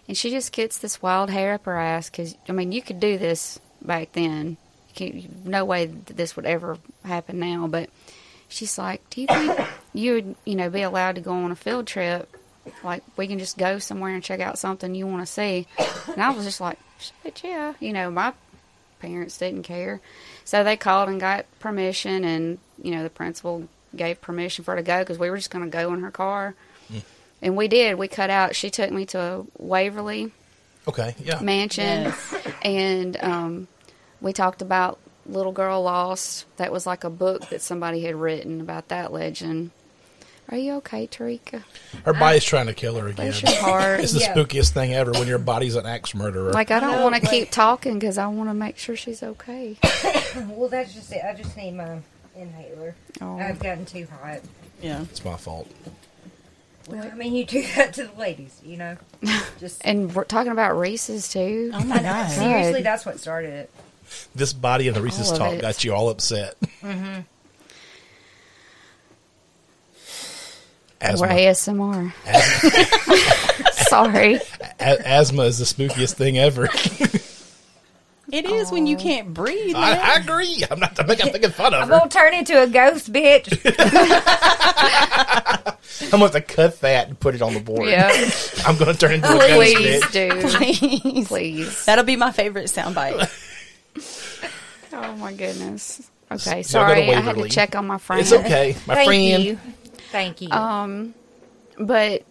and she just gets this wild hair up her ass because I mean you could do this back then. No way that this would ever happen now. But she's like, "Do you think you would you know be allowed to go on a field trip? Like we can just go somewhere and check out something you want to see?" And I was just like, "Shit, yeah." You know, my parents didn't care, so they called and got permission, and you know the principal gave permission for her to go because we were just going to go in her car. And we did. We cut out. She took me to Waverly Okay, yeah. Mansion, Yes. and um, we talked about Little Girl Lost. That was like a book that somebody had written about that legend. Are you okay, Tarica? Her body's trying to kill her again. Your heart. It's the Yeah. spookiest thing ever when your body's an axe murderer. Like I don't No, want to keep talking because I want to make sure she's okay. Well, that's just it. I just need my inhaler. Oh. I've gotten too hot. Yeah. it's my fault. Well, I mean, you do that to the ladies, you know. Just And we're talking about Reese's too. Oh my god. seriously, that's what started it. This body and the Reese's All talk it. got you all upset. Mm-hmm. Asthma. We're ASMR. Sorry. A- asthma is the spookiest thing ever. It is when you can't breathe. I. I agree. I'm not. I'm making, I'm making fun of I'm her. gonna turn into a ghost, bitch. I'm going to cut that and put it on the board. Yeah. I'm going to turn into a ghost Please bitch. do. Please. Please. That'll be my favorite soundbite. Oh my goodness. Okay, So I'll go to sorry. I had to Waverly. check on my friend. It's okay, my Thank friend. you. Thank you. Um, but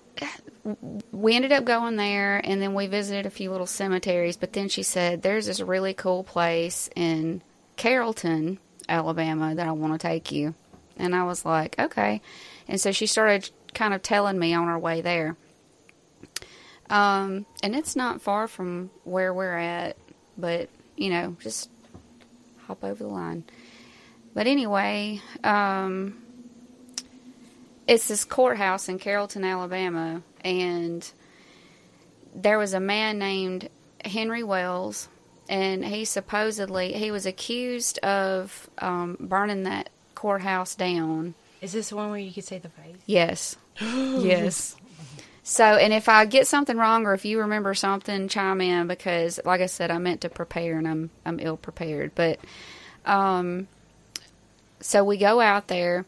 we ended up going there, and then we visited a few little cemeteries. But then she said, "There's this really cool place in Carrollton, Alabama, that I want to take you." And I was like, "Okay." And so she started kind of telling me on our way there. Um, and it's not far from where we're at, but you know, just hop over the line. But anyway, um, it's this courthouse in Carrollton, Alabama, and there was a man named Henry Wells, and he supposedly he was accused of um, burning that courthouse down. Is this the one where you could see the face? Yes, yes. So, and if I get something wrong or if you remember something, chime in because, like I said, I meant to prepare and I'm I'm ill prepared. But, um, so we go out there,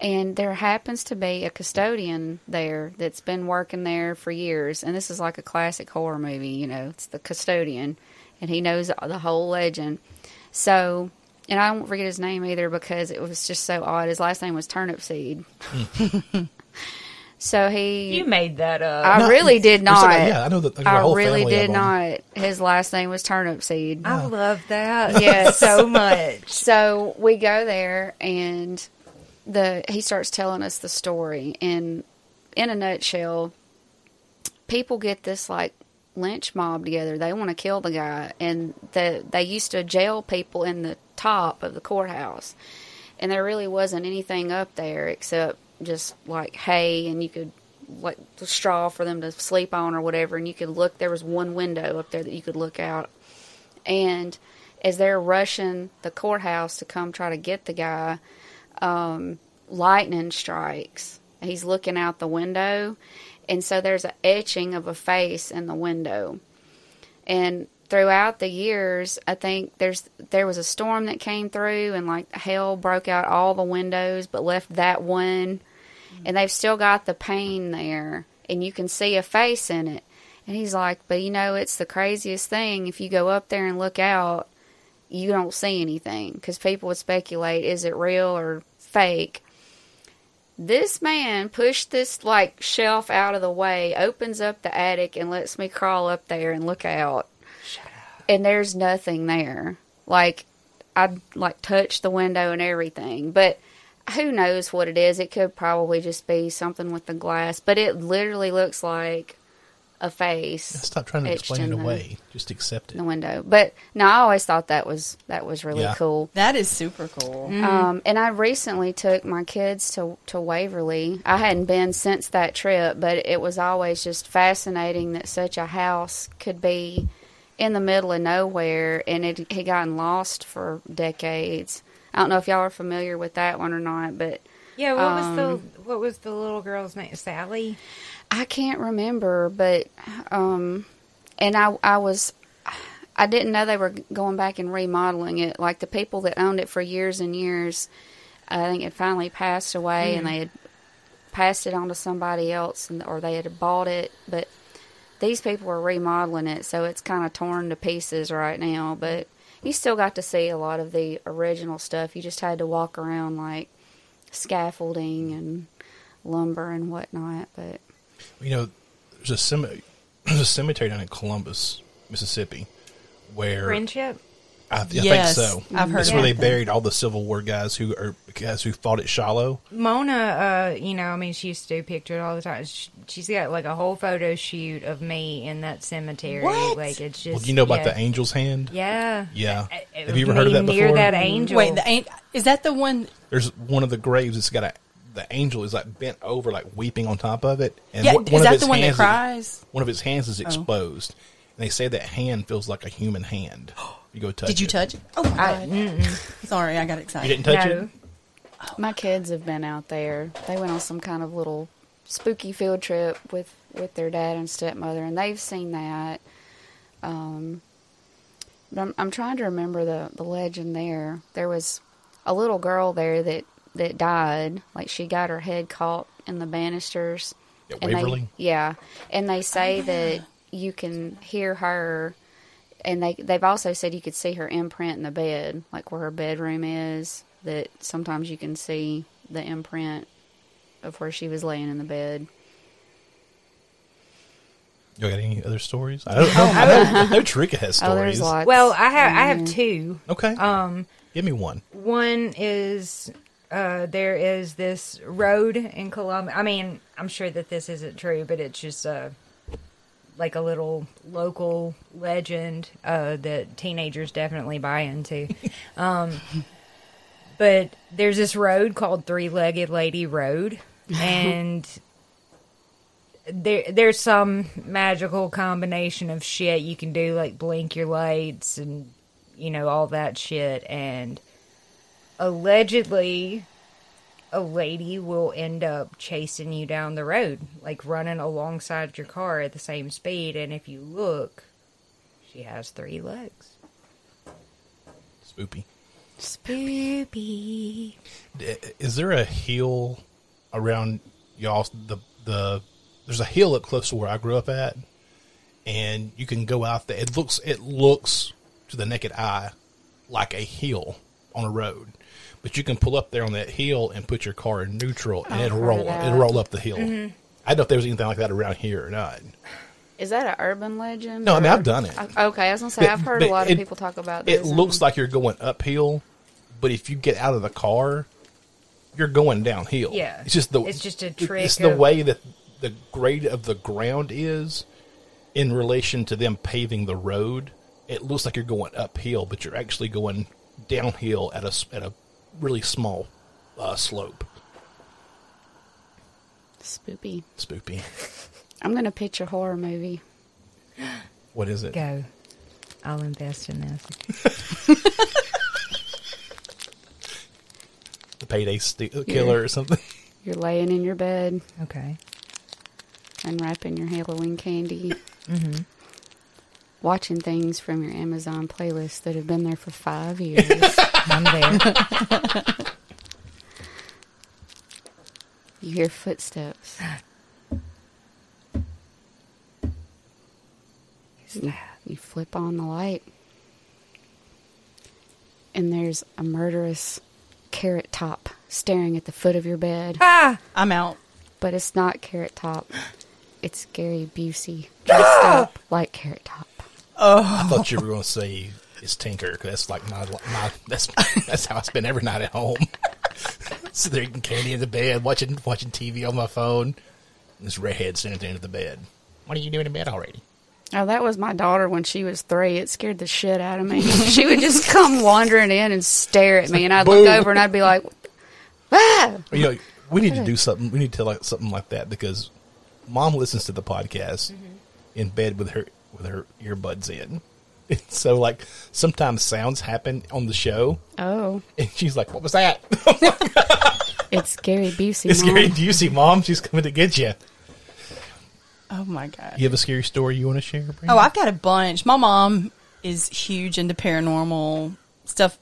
and there happens to be a custodian there that's been working there for years, and this is like a classic horror movie. You know, it's the custodian, and he knows the whole legend. So, and I won't forget his name either because it was just so odd. His last name was Turnipseed. so he, you made that up. I No, really did not. like yeah, I know that. there's a I whole really did them. not. His last name was Turnipseed. I love that. Yeah, so much. So we go there, and the he starts telling us the story. And in a nutshell, people get this like lynch mob together. They want to kill the guy, and the they used to jail people in the top of the courthouse, and there really wasn't anything up there except just like hay, and you could like straw for them to sleep on or whatever, and you could look. There was one window up there that you could look out, and as they're rushing the courthouse to come try to get the guy, um, lightning strikes. He's looking out the window, and so there's an etching of a face in the window. And throughout the years, I think there's there was a storm that came through, and like hell broke out all the windows, but left that one, and they've still got the pain there, and you can see a face in it. And he's like, but you know, it's the craziest thing. If you go up there and look out, you don't see anything because people would speculate is it real or fake. This man pushed this like shelf out of the way, opens up the attic, and lets me crawl up there and look out. And there's nothing there. Like I like touched the window and everything, but who knows what it is? It could probably just be something with the glass, but it literally looks like a face Stop trying to explain it in the- away. Just accept it. the window. But no, I always thought that was that was really Yeah. cool. That is super cool. Um, and I recently took my kids to to Waverly. I hadn't been since that trip, but it was always just fascinating that such a house could be in the middle of nowhere, and it had gotten lost for decades. I don't know if y'all are familiar with that one or not, but Yeah, what was Um, the what was the little girl's name? Sally. I can't remember, but um, and I I was I didn't know they were going back and remodeling it. Like the people that owned it for years and years, I think it finally passed away, and they had passed it on to somebody else, and or they had bought it. But these people were remodeling it, so it's kind of torn to pieces right now. But you still got to see a lot of the original stuff. You just had to walk around like scaffolding and lumber and whatnot. But You know, there's a cemetery, there's a cemetery down in Columbus, Mississippi, where Friendship. I, I Yes, think so. I've heard That's where they buried all the Civil War guys who are guys who fought at Shiloh. Mona, uh, you know, I mean, she used to do pictures all the time. She, she's got like a whole photo shoot of me in that cemetery. What? Like it's just. Well, you know about yeah. the angel's hand? Yeah. Yeah. Uh, Have you ever heard of me that Near before? that angel. Wait, the ain't is that the one? There's one of the graves. It's got a the angel is like bent over, like weeping on top of it. And Yeah, one- one is of that the one that hands cries? one of his hands Oh. is exposed, and they say that hand feels like a human hand. You go touch. Did you it. touch it? Oh my I, god! Sorry, I got excited. You didn't touch no. it. My kids have been out there. They went on some kind of little spooky field trip with with their dad and stepmother, and they've seen that. Um, but I'm, I'm trying to remember the the legend there. There was a little girl there that that died. Like she got her head caught in the banisters. At And they- Waverly? yeah, and they say that you can hear her. And they they've also said you could see her imprint in the bed, like where her bedroom is. That sometimes you can see the imprint of where she was laying in the bed. You got any other stories? I don't know. I know, I know Tarica has stories. Oh, there's lots. Well, I have I have two. Okay, Um, give me one. one is uh, there is this road in Columbia. I mean, I'm sure that this isn't true, but it's just uh, like a little local legend uh, that teenagers definitely buy into. um, but there's this road called Three Legged Lady Road, and there there's some magical combination of shit you can do, like blink your lights and you know all that shit, and allegedly a lady will end up chasing you down the road, like running alongside your car at the same speed, and if you look, she has three legs. Spoopy. Spoopy. Is there a hill around y'all? The the there's a hill up close to where I grew up at, and you can go out there. It looks it looks to the naked eye like a hill on a road, but you can pull up there on that hill and put your car in neutral, oh, and I've it'll roll that. it'll roll up the hill. Mm-hmm. I don't know if there was anything like that around here or not. Is that an urban legend? No, I mean I've done it. I- Okay, I was gonna say But- I've heard a lot it- of people talk about this. It looks like you're going uphill, but if you get out of the car, you're going downhill. Yeah. it's just the It's just a trick It's the way that the grade of the ground is in relation to them paving the road. It looks like you're going uphill, but you're actually going downhill at a at a really small uh, slope. Spoopy. Spoopy. I'm gonna pitch a horror movie. What is it? Go. I'll invest in this. The payday st- killer or something? You're laying in your bed, Okay. unwrapping your Halloween candy, watching things from your Amazon playlist that have been there for five years. I'm there. you hear footsteps. You, you flip on the light, and there's a murderous carrot top staring at the foot of your bed. ah! I'm out. But it's not Carrot Top. It's Gary Busey dressed up like Carrot Top. Oh, I thought you were going to say it's Tinker 'cause that's like my, my that's that's how I spend every night at home. so they're eating candy in the bed, watching watching TV on my phone. And this redhead sitting at the end of the bed. What are you doing in bed already? Oh, that was my daughter when she was three. It scared the shit out of me. she would just come wandering in and stare at me, and I'd look over and I'd be like, "Ah!" You know, we need to do something. We need to like something like that because mom listens to the podcast in bed with her with her earbuds in. And so like sometimes sounds happen on the show, Oh, and she's like, "What was that?" it's Gary Busey. it's Mom. Gary Busey, mom. She's coming to get you. Oh my god. You have a scary story you want to share? Brandy? Oh, I've got a bunch. My mom is huge into paranormal stuff.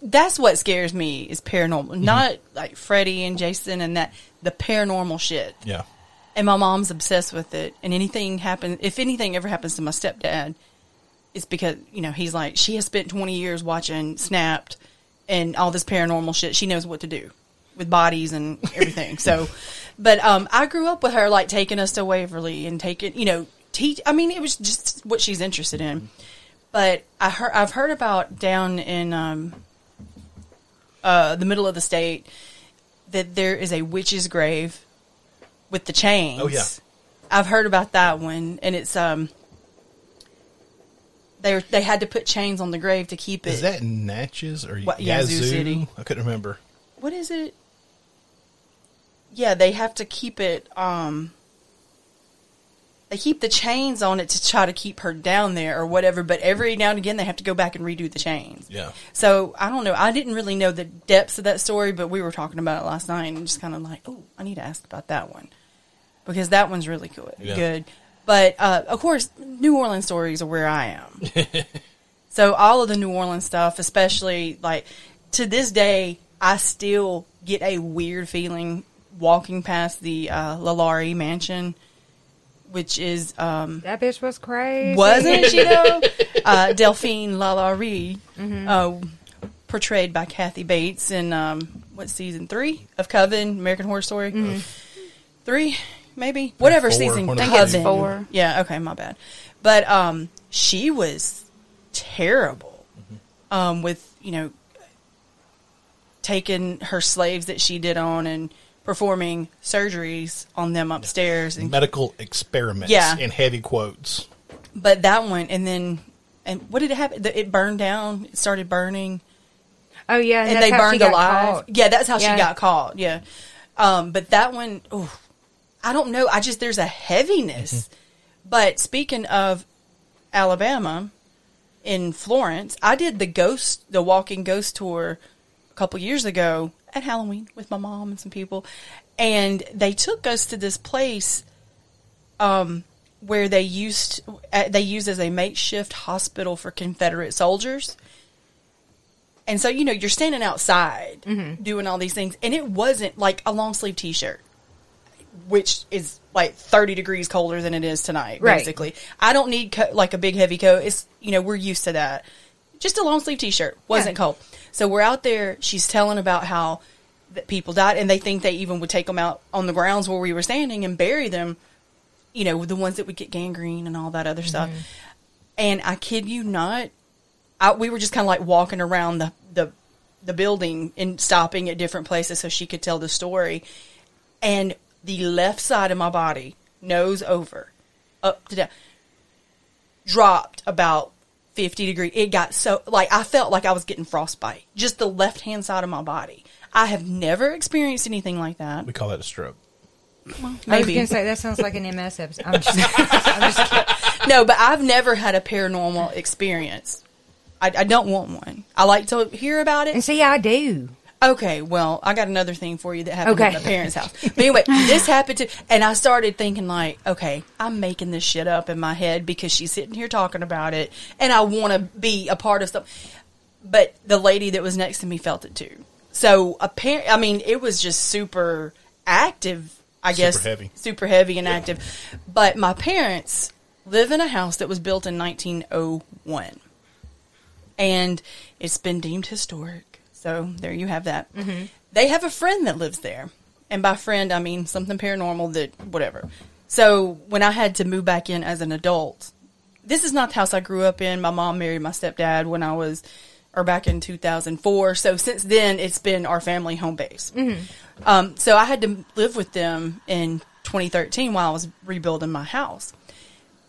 That's what scares me is paranormal, mm-hmm. not like Freddy and Jason and that the paranormal shit. yeah. And my mom's obsessed with it. And anything happens, if anything ever happens to my stepdad, it's because you know he's like she has spent twenty years watching Snapped and all this paranormal shit. She knows what to do with bodies and everything. so, but um, I grew up with her like taking us to Waverly and taking you know teach. I mean, it was just what she's interested in. But I heard I've heard about down in um, uh, the middle of the state that there is a witch's grave with the chains. Oh, yeah. I've heard about that one, and it's um. They were, they had to put chains on the grave to keep it. Is that Natchez or What, Yazoo? Yazoo City. I couldn't remember. what is it? Yeah, they have to keep it. Um, they keep the chains on it to try to keep her down there or whatever. But every now and again, they have to go back and redo the chains. Yeah. So I don't know. I didn't really know the depths of that story, but we were talking about it last night and just kind of like, oh, I need to ask about that one because that one's really good. Yeah. Good. But uh, of course, New Orleans stories are where I am. so all of the New Orleans stuff, especially like to this day, I still get a weird feeling walking past the uh, Lalaurie mansion, which is um, That bitch was crazy. wasn't she though? uh, Delphine Lalaurie, uh, portrayed by Kathy Bates in um, what season three of Coven, American Horror Story. Three, maybe whatever Four, season. one of I think it's Coven. four. Yeah. Okay, my bad. But um, she was terrible. Um, with you know, taking her slaves that she did on and performing surgeries on them upstairs and Medical experiments Yeah. in heavy quotes. but that one, and then, and what did it happen? It burned down. It started burning, Oh yeah, and that's they burned alive. caught. Yeah, that's how Yeah. she got caught. Yeah, um, but that one, ooh, I don't know. I just there's a heaviness. but speaking of Alabama, in Florence, I did the ghost, the walking ghost tour a couple years ago at Halloween with my mom and some people, and they took us to this place um, where they used uh, they used as a makeshift hospital for Confederate soldiers. And so you know you're standing outside doing all these things, and it wasn't like a long sleeve t shirt, which is like 30 degrees colder than it is tonight. Right. Basically, I don't need co- like a big heavy coat. It's you know we're used to that. Just a long sleeve t shirt wasn't Yeah. cold. So we're out there. She's telling about how that people died, and they think they even would take them out on the grounds where we were standing and bury them. You know, the ones that would get gangrene and all that other stuff. Mm-hmm. And I kid you not, I, we were just kind of like walking around the, the the building and stopping at different places so she could tell the story. And the left side of my body, nose over, up to down, dropped about fifty degrees. It got so like I felt like I was getting frostbite. Just the left hand side of my body. I have never experienced anything like that. We call that a stroke. I was maybe. going to say that sounds like an MS episode. I'm just, I'm just kidding. no, but I've never had a paranormal experience. I, I don't want one. I like to hear about it. And see, I do. Okay, well, I got another thing for you that happened Okay. at my parents' house. But anyway, this happened to, and I started thinking like, okay, I'm making this shit up in my head because she's sitting here talking about it, and I want to be a part of something. But the lady that was next to me felt it too. So apparent, I mean, it was just super active. I Super guess heavy. super heavy and active. But my parents live in a house that was built in 1901 and it's been deemed historic. So there you have that. They have a friend that lives there, and by friend I mean something paranormal that whatever. So when I had to move back in as an adult, this is not the house I grew up in. My mom married my stepdad when I was, or back in 2004. So since then, it's been our family home base. Um, so I had to live with them in 2013 while I was rebuilding my house.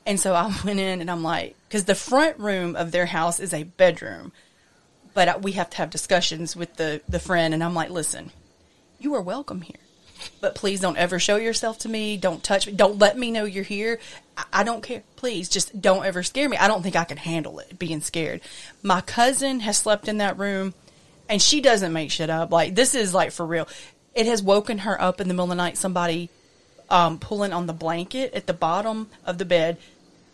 And so I went in and I'm like, because the front room of their house is a bedroom, but we have to have discussions with the, the friend. And I'm like, listen, you are welcome here, but please don't ever show yourself to me. Don't touch me. Don't let me know you're here. I, I don't care. Please just don't ever scare me. I don't think I can handle it being scared. My cousin has slept in that room and she doesn't make shit up. Like this is like for real. It has woken her up in the middle of the night. Somebody um, pulling on the blanket at the bottom of the bed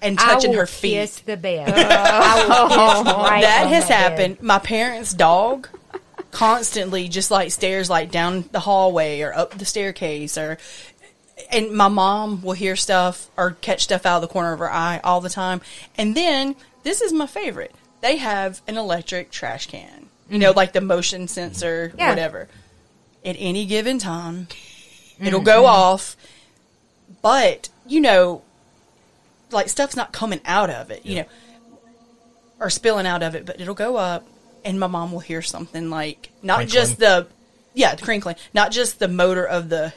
and touching her feet. Kiss the bed. I will kiss oh, right that has bed. happened. My parents' dog constantly just like stares like down the hallway or up the staircase or and my mom will hear stuff or catch stuff out of the corner of her eye all the time. And then this is my favorite. They have an electric trash can. You know, mm-hmm. like the motion sensor, Yeah. whatever. At any given time, it'll go mm-hmm. off. But, you know, like stuff's not coming out of it, you know, or spilling out of it, but it'll go up and my mom will hear something like not Crinkling. just the yeah, the crinkling, not just the motor of the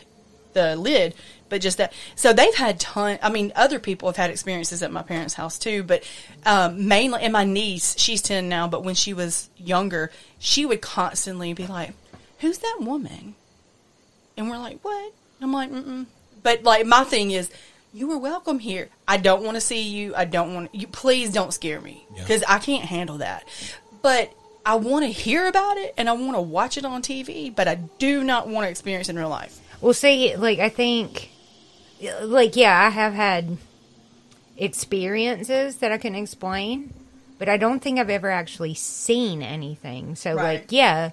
the lid, but just that. So they've had ton. I mean, other people have had experiences at my parents' house too, but um, mainly, and my niece, she's ten now, but when she was younger, she would constantly be like, "Who's that woman?" And we're like, "What?" I'm like, Mm-mm. but like my thing is. You are welcome here. I don't want to see you. I don't want you. Please don't scare me Yeah. because I can't handle that. But I want to hear about it and I want to watch it on TV. But I do not want to experience it in real life. Well, see, like I think, like yeah, I have had experiences that I can explain, but I don't think I've ever actually seen anything. So, Right. like, yeah,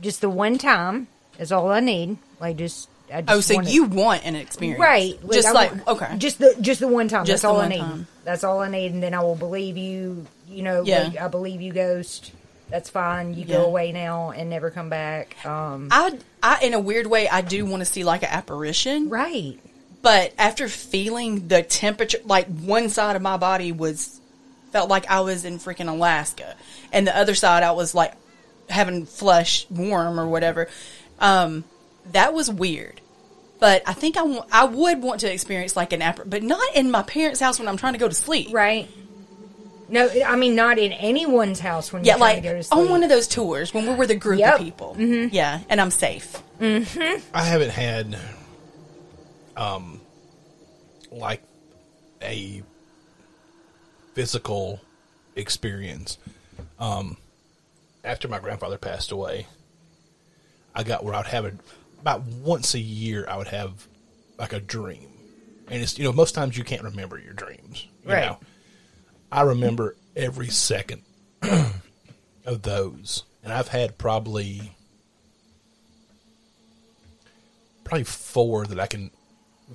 just the one time is all I need. Like, just I just Oh, so wanna- you want an experience, right? Just I like want- okay, just the just the one time. Just That's all I need. time. That's all I need, and then I will believe you. You know, Yeah. like, I believe you, ghost. That's fine. You Yeah. go away now and never come back. Um, I, I, in a weird way, I do want to see like an apparition. right. But after feeling the temperature, like one side of my body was felt like I was in freaking Alaska, and the other side I was like having flesh warm or whatever. Um, that was weird. But I think I want, I would want to experience like an appar, but not in my parents' house when I'm trying to go to sleep. Right. No, I mean not in anyone's house when Yeah, you're trying like to go to sleep. on one of those tours when we're with a group Yep. of people. Mm-hmm. Yeah, and I'm safe. I haven't had, um, like a physical experience. Um, after my grandfather passed away, I got where I'd have a about once a year. I would have like a dream, and it's you know most times you can't remember your dreams. You Right. Know? I remember every second of those, and I've had probably probably four that I can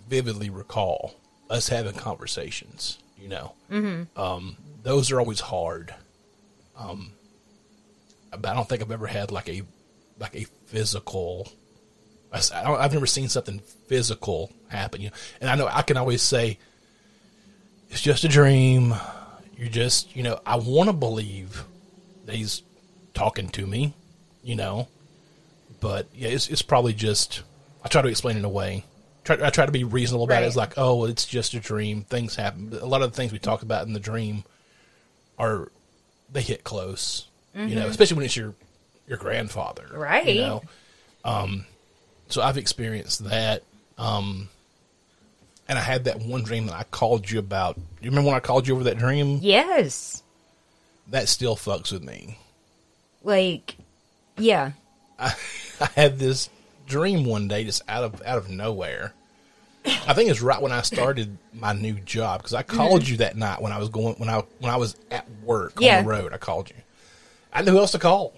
vividly recall us having conversations. You know, mm-hmm. um, those are always hard. Um, but I don't think I've ever had like a like a physical. I s- I don't, I've never seen something physical happen. You know, and I know I can always say it's just a dream. You're just, you know, I want to believe that he's talking to me, you know, but yeah, it's, it's probably just, I try to explain it away. Try, I try to be reasonable about it. It's like, oh, it's just a dream. Things happen. A lot of the things we talk about in the dream are, they hit close, you know, especially when it's your, your grandfather. Right. You know? Um, so I've experienced that. Um, and I had that one dream that I called you about. You remember when I called you over that dream? Yes. That still fucks with me. Like, yeah. I had this dream one day just out of out of nowhere. I think it's right when I started my new job because I called mm-hmm. you that night when I was going when I when I was at work Yeah. on the road. I called you. I know who else to call.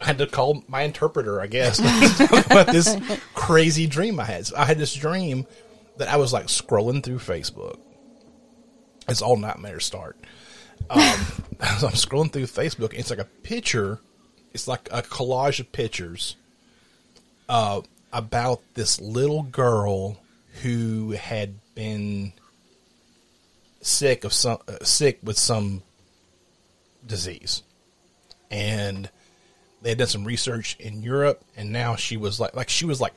I had to call my interpreter, I guess, about this crazy dream I had. So I had this dream that I was like scrolling through Facebook. It's all nightmares start. Um, so I'm scrolling through Facebook. It's like a picture. It's like a collage of pictures uh, about this little girl who had been sick of some uh, sick with some disease, and they had done some research in Europe, and now she was like like she was like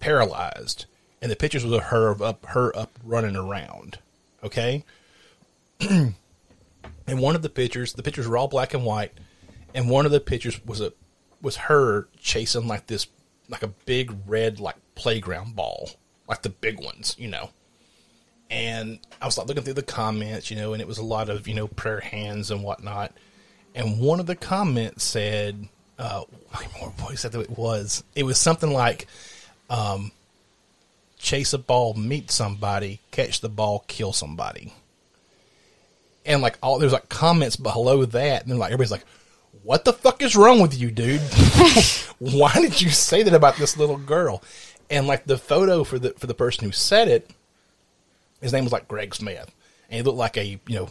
paralyzed, and the pictures was of her up her up running around. Okay, and one of the pictures, the pictures were all black and white, and one of the pictures was a was her chasing like this like a big red like playground ball, like the big ones, you know. And I was like looking through the comments, you know, and it was a lot of you know prayer hands and whatnot. And one of the comments said, uh, what exactly it was? It was something like, um, "Chase a ball, meet somebody, catch the ball, kill somebody." and like all there's like comments below that, and then like everybody's like, "What the fuck is wrong with you, dude? Why did you say that about this little girl?" And like the photo for the for the person who said it, his name was like Greg Smith, and he looked like a you know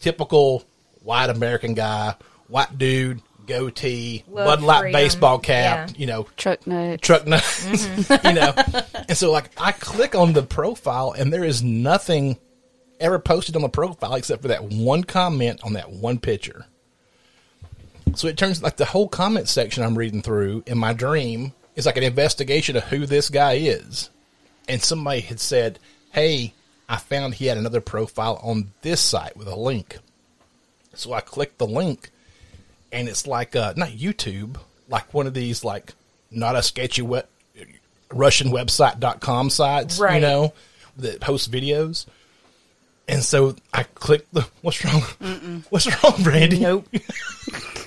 typical white American guy, white dude, goatee, Love Bud Light freedom. baseball cap, Yeah. you know, Truck nuts. truck nuts, mm-hmm. you know. And so, like, I click on the profile, and there is nothing ever posted on the profile except for that one comment on that one picture. So it turns like the whole comment section I'm reading through in my dream is like an investigation of who this guy is. And somebody had said, Hey, I found he had another profile on this site with a link. So I clicked the link and it's like uh, not YouTube, like one of these like not a sketchy web, Russian website.com sites, right. you know, that host videos. And so I clicked the what's wrong? What's wrong, Brandy? Nope.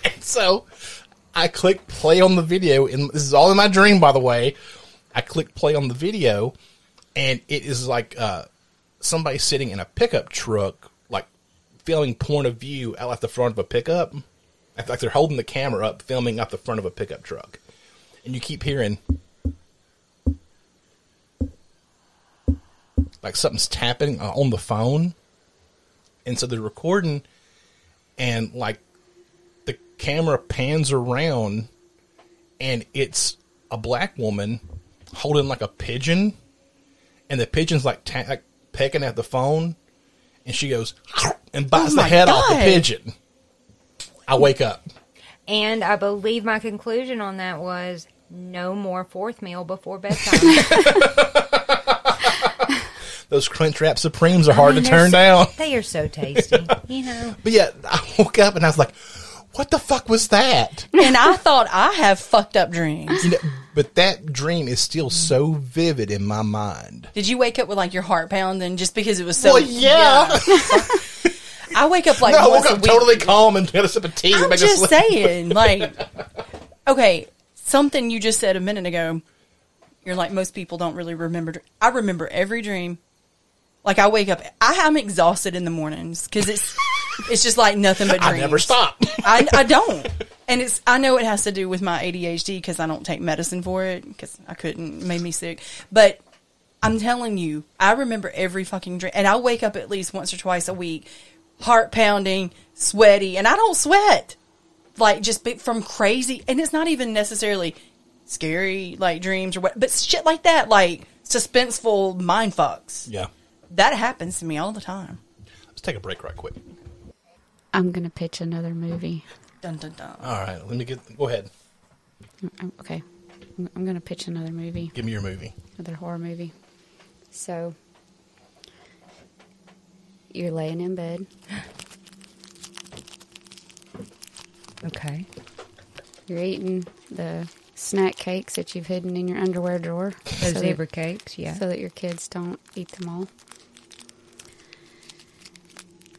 And so I click play on the video, and this is all in my dream, by the way. I click play on the video, and it is like uh, somebody sitting in a pickup truck, like filming point of view out like the front of a pickup. Like they're holding the camera up, filming out the front of a pickup truck, and you keep hearing like something's tapping uh, on the phone, and so they're recording, and like the camera pans around and it's a black woman holding like a pigeon. And the pigeon's like, ta- like pecking at the phone. And she goes and bites Oh the head off the pigeon i wake up And I believe my conclusion on that was no more fourth meal before bedtime. those Crunchwrap Supremes are hard mean, to turn so- down they are so tasty, you know. but yeah i woke up and i was like what the fuck was that and I thought I have fucked up dreams. you know, but that dream is still so vivid in my mind Did you wake up with like your heart pounding just because it was so? well yeah, I wake up like No, I woke a up week. totally calm and had a sip of tea I'm just saying, like, okay, something you just said a minute ago. You're like most people don't really remember. I remember every dream. Like I wake up, I am exhausted in the mornings because it's it's just like nothing but dreams. I never stop. I, I don't. And it's I know it has to do with my ADHD because I don't take medicine for it because I couldn't it made me sick. But I'm telling you, I remember every fucking dream, and I wake up at least once or twice a week, heart pounding, sweaty, and I don't sweat like just be- from crazy, and it's not even necessarily scary like dreams or what, but shit like that, like suspenseful mind fucks. yeah. That happens to me all the time. Let's take a break right quick. I'm gonna pitch another movie. Dun dun dun. All right, let me get. Go ahead. Um, Okay, I'm- I'm gonna pitch another movie, Give me your movie. another horror movie. So you're laying in bed. Okay. You're eating the snack cakes that you've hidden in your underwear drawer. Those so zebra that, cakes, yeah. so that your kids don't eat them all.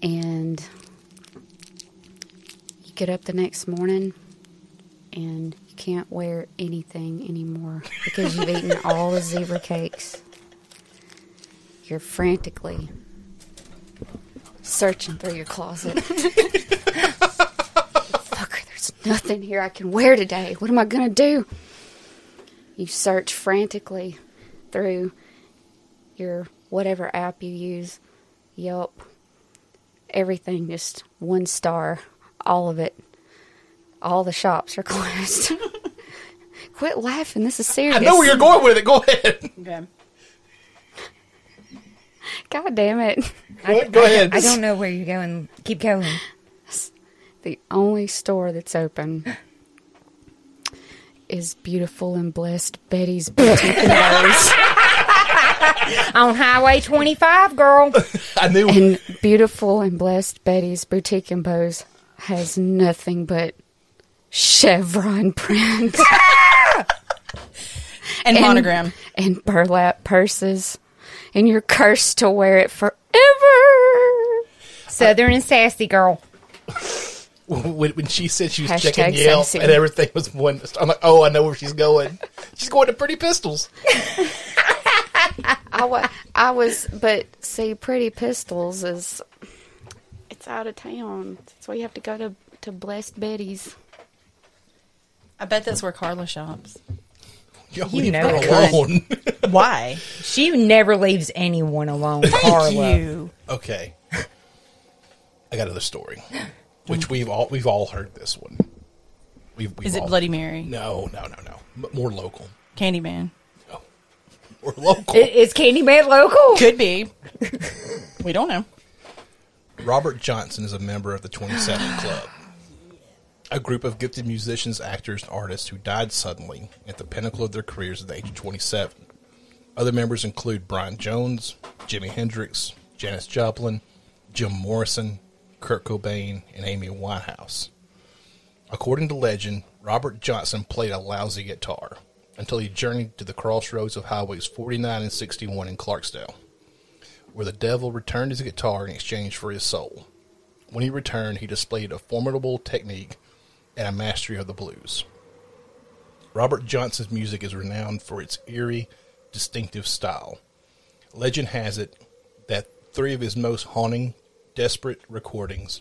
And you get up the next morning and you can't wear anything anymore because you've eaten all the zebra cakes. You're frantically searching through your closet. Fuck, there's nothing here I can wear today. What am I going to do? You search frantically through your whatever app you use, Yelp, everything, just one star, all of it. All the shops are closed. Quit laughing. This is serious. I know where you're going with it. Go ahead. Okay. God damn it. Go, go ahead. I don't know where you're going. Keep going. The only store that's open is beautiful and blessed Betty's Boutique and Rose. On Highway 25, girl. I knew. And beautiful and blessed Betty's Boutique and Bows has nothing but chevron print And, monogram. and burlap purses. And you're cursed to wear it forever. Southern and sassy, girl. when, when she said she was Hashtag checking Yelp sassy. and everything was one, I'm like, oh, I know where she's going. She's going to Pretty Pistols. I, wa- I was, but see, Pretty Pistols is, it's out of town. So you have to go to, to Blessed Betty's. I bet that's where Carla shops. Yo, You leave know alone. Why? She never leaves anyone alone, Carla. You. okay, I got another story, which we've all we've all heard this one. We've, we've Is it all- Bloody Mary? No, no, no, no. M- More local. Candyman. No. More local. I- Is Candyman local? Could be. we don't know. Robert Johnson is a member of the 27 Club, a group of gifted musicians, actors, and artists who died suddenly at the pinnacle of their careers at the age of 27. Other members include Brian Jones, Jimi Hendrix, Janis Joplin, Jim Morrison, Kurt Cobain, and Amy Winehouse. According to legend, Robert Johnson played a lousy guitar until he journeyed to the crossroads of highways 49 and 61 in Clarksdale where the devil returned his guitar in exchange for his soul. When he returned, he displayed a formidable technique and a mastery of the blues. Robert Johnson's music is renowned for its eerie, distinctive style. Legend has it that three of his most haunting, desperate recordings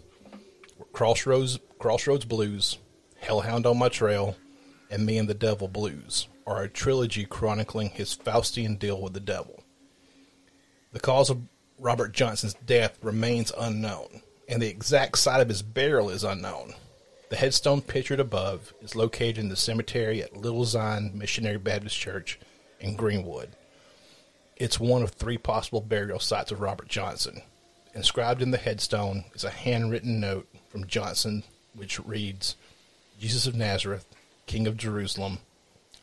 were Crossroads, Crossroads Blues, Hellhound on My Trail, and Me and the Devil Blues, are a trilogy chronicling his Faustian deal with the devil. The cause of Robert Johnson's death remains unknown, and the exact site of his burial is unknown. The headstone pictured above is located in the cemetery at Little Zion Missionary Baptist Church in Greenwood. It's one of three possible burial sites of Robert Johnson. Inscribed in the headstone is a handwritten note from Johnson which reads Jesus of Nazareth, King of Jerusalem,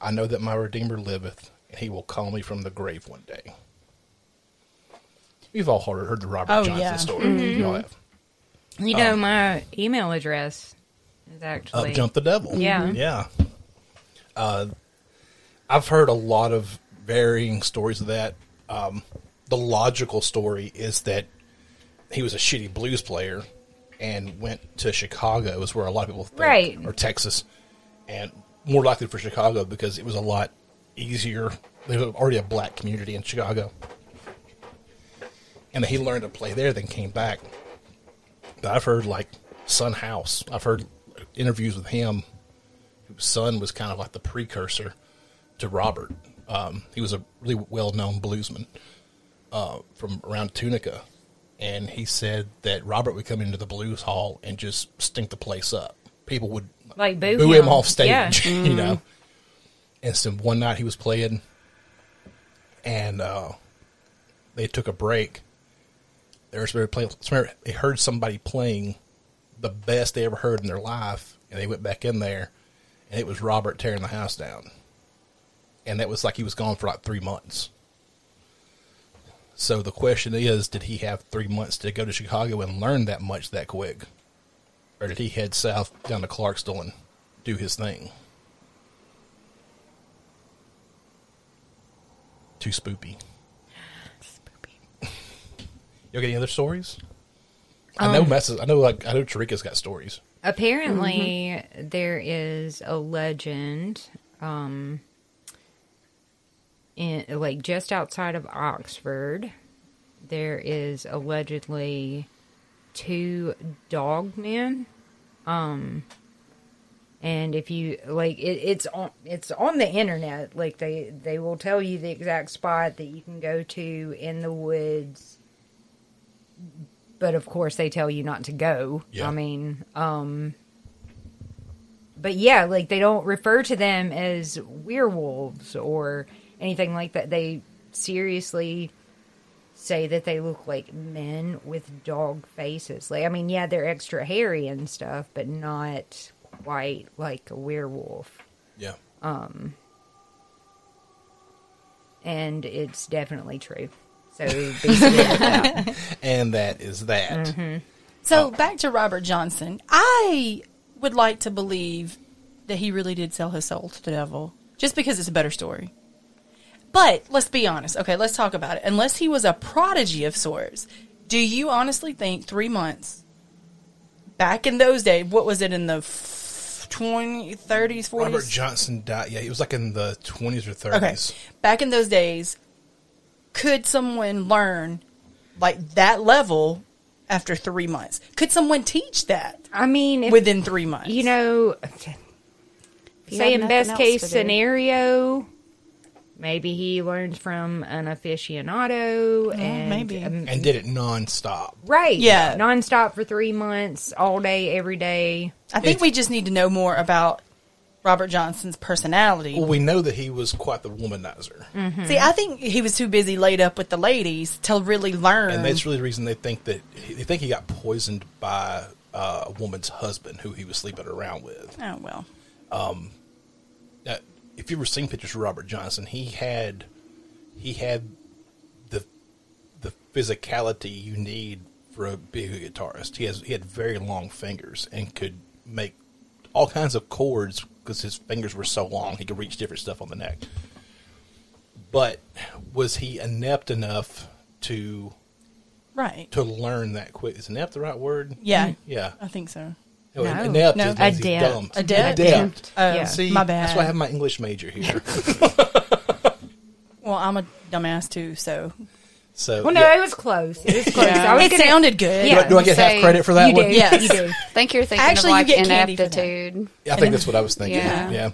I know that my Redeemer liveth, and he will call me from the grave one day. You've all heard, heard the Robert Oh, Johnson yeah. story. You all mm-hmm. have. You know, um, my email address is actually. Up Jump the Devil. Yeah. Yeah. Uh, I've heard a lot of varying stories of that. Um, the logical story is that he was a shitty blues player and went to Chicago, is where a lot of people think, Right. or Texas, and more likely for Chicago because it was a lot easier. There was already a black community in Chicago. And he learned to play there, then came back. But I've heard like Son House. I've heard interviews with him. Whose son was kind of like the precursor to Robert. Um, he was a really well-known bluesman uh, from around Tunica, and he said that Robert would come into the blues hall and just stink the place up. People would Like boo boo him him. off stage, Yeah. you know. And so one night he was playing, and uh, they took a break. They were supposed to play. somebody- They heard somebody playing the best they ever heard in their life, and they went back in there, and it was Robert tearing the house down, and that was like he was gone for like three months. So the question is, did he have three months to go to Chicago and learn that much that quick, or did he head south down to Clarksville and do his thing? Too spoopy. Spoopy. Y'all got any other stories? I know Messa's. I know, like I know Tarica's got stories. Apparently, there is a legend, um, in like just outside of Oxford. There is allegedly two dog men. Um, and if you like, it, it's on it's on the internet. Like they they will tell you the exact spot that you can go to in the woods. But of course, they tell you not to go. Yeah. I mean, um, but yeah, like they don't refer to them as werewolves or anything like that. They seriously say that they look like men with dog faces. Like, I mean, yeah, they're extra hairy and stuff, but not quite like a werewolf. Yeah. Um And it's definitely true. So basically. And that is that. Mm-hmm. So back to Robert Johnson. I would like to believe that he really did sell his soul to the devil, just because it's a better story. But let's be honest. Okay, let's talk about it. Unless he was a prodigy of sorts, do you honestly think three months back in those days? What was it in the f- 20, 30s, 40s? Robert Johnson died. Yeah, he was like in the twenties or 30s. Okay. thirties. Back in those days, could someone learn like that level after three months? Could someone teach that I mean, if, within three months? you know, you say have in best case scenario, maybe he learns from an aficionado and maybe. um, And did it nonstop. right, Yeah. nonstop for three months, all day, every day. I think It's- we just need to know more about Robert Johnson's personality. Well, we know that he was quite the womanizer, mm-hmm. See, I think he was too busy laid up with the ladies to really learn. and that's really the reason they think that they think he got poisoned by uh, a woman's husband who he was sleeping around with. oh well. Now, if you've ever seen pictures of Robert Johnson, he had he had the the physicality you need for a big guitarist. He has he had very long fingers and could make all kinds of chords because his fingers were so long. He could reach different stuff on the neck. But was he inept enough to Right. to learn that quick? Is inept the right word? Yeah. Mm-hmm. Yeah. I think so. No, No. inept No. just Adept. dumb. Adept? Adept. Oh, Yeah. See, my bad. that's why I have my English major here. well, I'm a dumbass too, so So Well, no, yeah. it was close. It was close. I was it gonna, sounded good. Yeah. do, I, do I get half credit for that you one? do. Yes. You do. I think you're thinking Actually, of you like get candy for I think that's what I was thinking. Yeah. Yeah.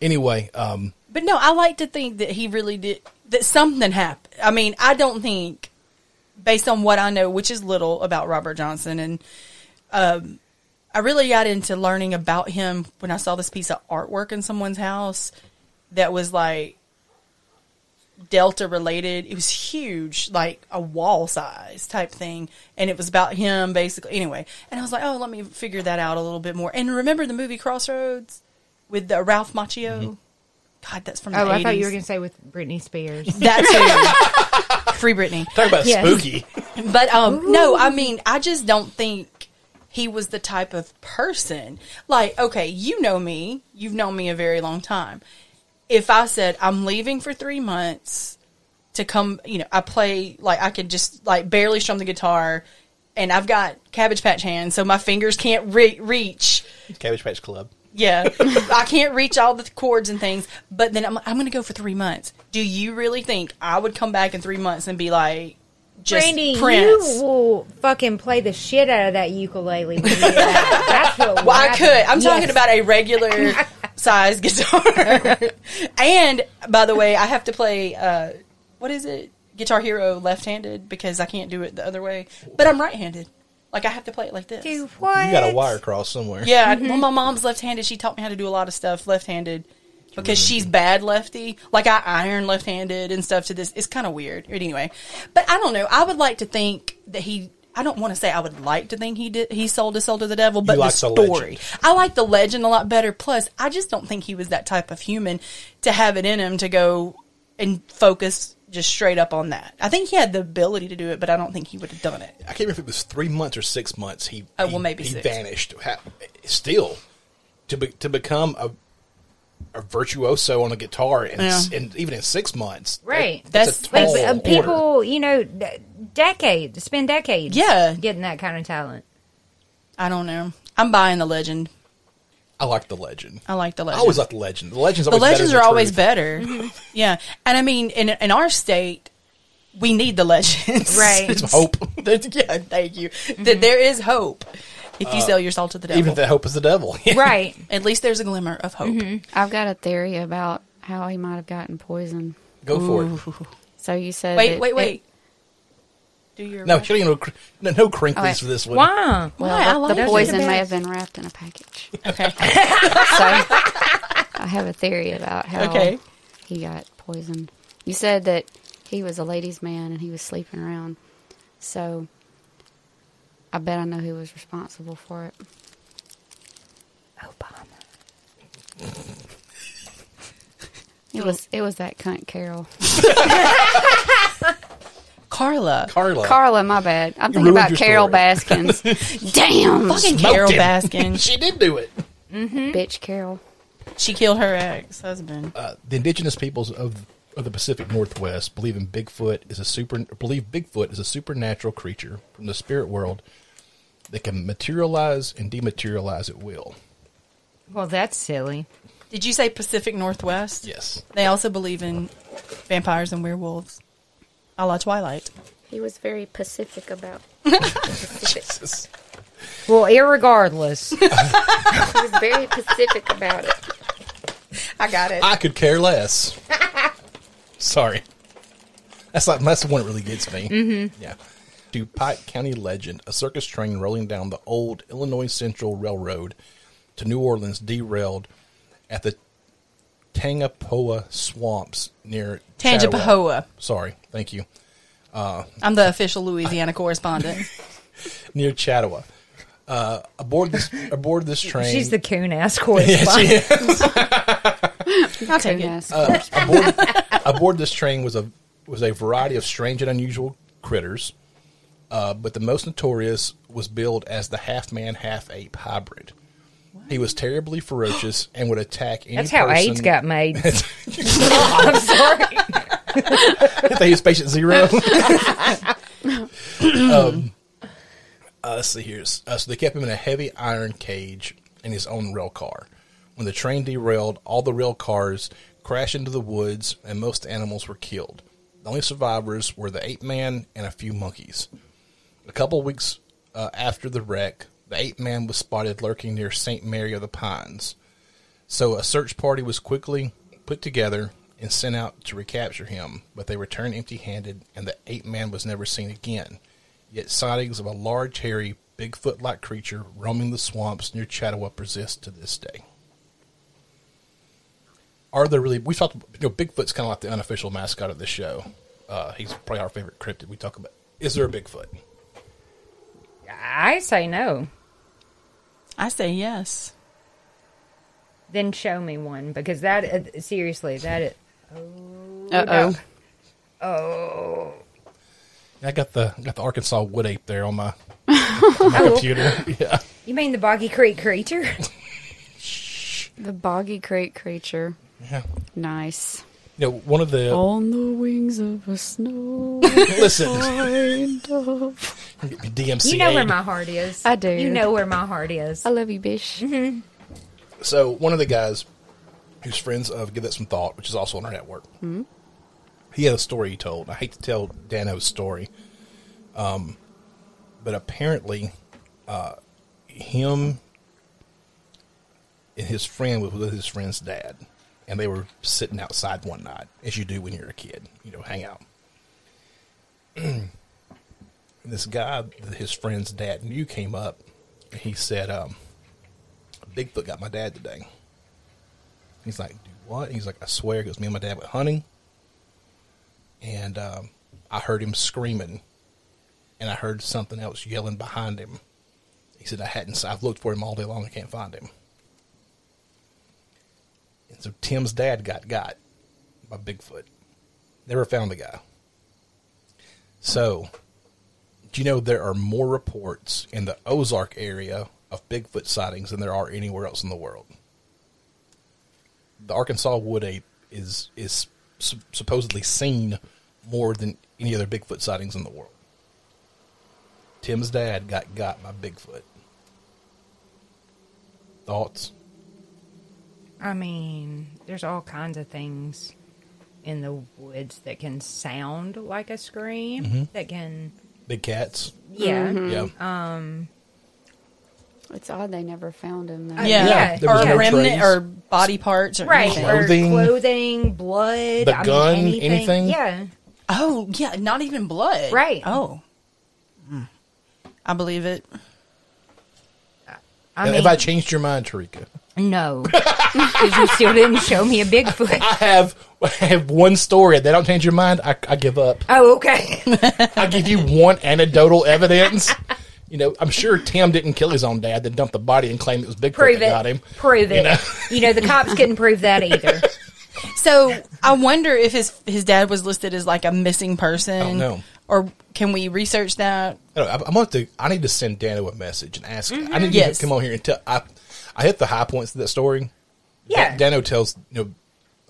Anyway, um, But no, I like to think that he really did that something happened. I mean, I don't think based on what I know, which is little about Robert Johnson and um I really got into learning about him when I saw this piece of artwork in someone's house that was like Delta related. It was huge, like a wall size type thing. And it was about him basically. Anyway. And I was like, oh, let me figure that out a little bit more. And remember the movie Crossroads with the Ralph Macchio? God, that's from the Oh, 80s. I thought you were going to say with Britney Spears. That's too. Free Britney. talk about Yes. spooky. But um no, I mean, I just don't think he was the type of person. Like, okay, you know me. You've known me a very long time. If I said I'm leaving for 3 months to come, you know, I play like I could just like barely strum the guitar and I've got cabbage patch hands, so my fingers can't re- reach Cabbage Patch Club. yeah, I can't reach all the chords and things. But then I'm, I'm going to go for three months. Do you really think I would come back in three months and be like, just Brandy, Prince? you will fucking play the shit out of that ukulele. When you get back. That's what well, I could. I'm talking about a regular size guitar. and by the way, I have to play. Uh, what is it? Guitar Hero left-handed because I can't do it the other way. But I'm right-handed. Like I have to play it like this. Do what? You got a wire cross somewhere. Yeah, Mm-hmm. well, my mom's left-handed. She taught me how to do a lot of stuff left-handed because she's bad lefty. Like I iron left-handed and stuff. To this, it's kind of weird. But anyway, but I don't know. I would like to think that he. I don't want to say I would like to think he did. He sold his soul to the devil, but like the the story. legend. I like the legend a lot better. Plus, I just don't think he was that type of human to have it in him to go and focus just straight up on that. I think he had the ability to do it, but I don't think he would have done it. I can't remember if it was three months or six months. He Oh, well, maybe he six. vanished. Still, to be, to become a a virtuoso on a guitar, and, Yeah. and even in six months, that- Right. that's, That's- Like uh, people, you know, d- decades, spend decades, Yeah. getting that kind of talent. I don't know. I'm buying the legend. I like the legend. I like the legend. I always like the legend. The legends. the legends are than always truth. better. Yeah, and I mean, in in our state, we need the legends. Right. It's hope, There's- yeah, thank you. That mm-hmm. there is hope if you uh, sell your soul to the devil. even if that hope is the devil. Right. At least there's a glimmer of hope. Mm-hmm. I've got a theory about how he might have gotten poisoned. Go for it. So you said Wait, that wait, it- wait. Do your No, she don't even know, cr- no, no crinklies Okay. for this one. Wow. well, Why? I the- like the it. poison may have been wrapped in a package. Okay. so I have a theory about how Okay. he got poisoned. You said that he was a ladies' man and he was sleeping around. So I bet I know who was responsible for it. Obama. It was it was that cunt Carol. Carla. Carla. Carla, my bad. I'm thinking about Carol story. Baskins. Damn, Fucking Smoked Carol him. Baskin. she did do it. bitch, Carol. She killed her ex husband. Uh, the indigenous peoples of of the Pacific Northwest believe in Bigfoot is a super believe Bigfoot is a supernatural creature from the spirit world that can materialize and dematerialize at will. Well, that's silly. Did you say Pacific Northwest? Yes. They also believe in vampires and werewolves. A la Twilight. He was very pacific about. Jesus. Well, irregardless. He was very pacific about it. I got it. I could care less. Sorry. That's like that's the one that really gets me. Mm-hmm. Yeah. To Pike County legend, a circus train rolling down the old Illinois Central Railroad to New Orleans derailed at the Tangapoa swamps near Chatawa. Tangipahoa. Sorry, thank you. I'm the official Louisiana correspondent. Near Chatawa. Uh, aboard this aboard this train. She's the coon ass yeah, correspondent. she is. I'll take it. Goodness. aboard, aboard this train was a was a variety of strange and unusual critters, uh, but the most notorious was billed as the half man, half ape hybrid. He was terribly ferocious and would attack any. That's how person. AIDS got made. I'm sorry. they use patient zero. um, uh, let's see here. Uh, so they kept him in a heavy iron cage in his own rail car. When the train derailed, all the rail cars crashed into the woods, and most animals were killed. The only survivors were the ape man and a few monkeys. A couple weeks uh, after the wreck, the ape man was spotted lurking near St. Mary of the Pines. So a search party was quickly put together and sent out to recapture him, but they returned empty handed, and the ape man was never seen again. Yet sightings of a large, hairy, Bigfoot like creature roaming the swamps near Chatawa persist to this day. Are there really? We talked. You know, Bigfoot's kind of like the unofficial mascot of the show. Uh, he's probably our favorite cryptid. We talk about. Is there a Bigfoot? I say no. I say yes. Then show me one because that uh, seriously that is, Uh oh. oh I got the got the Arkansas wood ape there on my, on my computer. Yeah, you mean the Boggy Creek creature? The boggy Creek creature. yeah. Nice. You know, one of the On the wings of a snow. listen kind of. DMCA. You know where my heart is. I do. You know where my heart is. I love you, Bish. So one of the guys who's friends of Give That Some Thought, which is also on our network, he had a story he told. I hate to tell Dano's story, um, but apparently, uh, him and his friend was with his friend's dad, and they were sitting outside one night, as you do when you're a kid, you know, hang out. This guy his friend's dad knew came up, and he said, um, Bigfoot got my dad today. He's like, what? He's like, I swear, because me and my dad went hunting, and um, I heard him screaming, and I heard something else yelling behind him. He said, I hadn't, I've looked for him all day long, I can't find him. And so Tim's dad got got by Bigfoot. Never found the guy. So, do you know there are more reports in the Ozark area of Bigfoot sightings than there are anywhere else in the world? the Arkansas wood ape is is su- supposedly seen more than any other Bigfoot sightings in the world. Tim's dad got got by Bigfoot. Thoughts? I mean, there's all kinds of things in the woods that can sound like a scream. Mm-hmm. That can, Big cats. yeah, Yeah. Um It's odd they never found him. Though. Uh, Yeah, Yeah, there or no remnant trace. or body parts or right. Clothing. Or clothing, blood, The I gun, mean, anything. anything? Yeah, Oh yeah, not even blood. Right. Oh, Mm. I believe it. I Have mean, I changed your mind, Tarica? No, because you still didn't show me a Bigfoot. I have I have one story. If they don't change your mind, I, I give up. Oh, okay. I give you one anecdotal evidence. You know, I'm sure Tim didn't kill his own dad, then dump the body and claim it was Bigfoot prove that it. got him. Prove it. You know? You know, the cops couldn't prove that either. So I wonder if his his dad was listed as like a missing person. don't know. Or can we research that? I, don't know, I, I'm going to. I need to send Dano a message and ask. I need Mm-hmm. Yes. you to come on here and tell. I, I hit the high points of that story. Yeah. Dano tells. You know,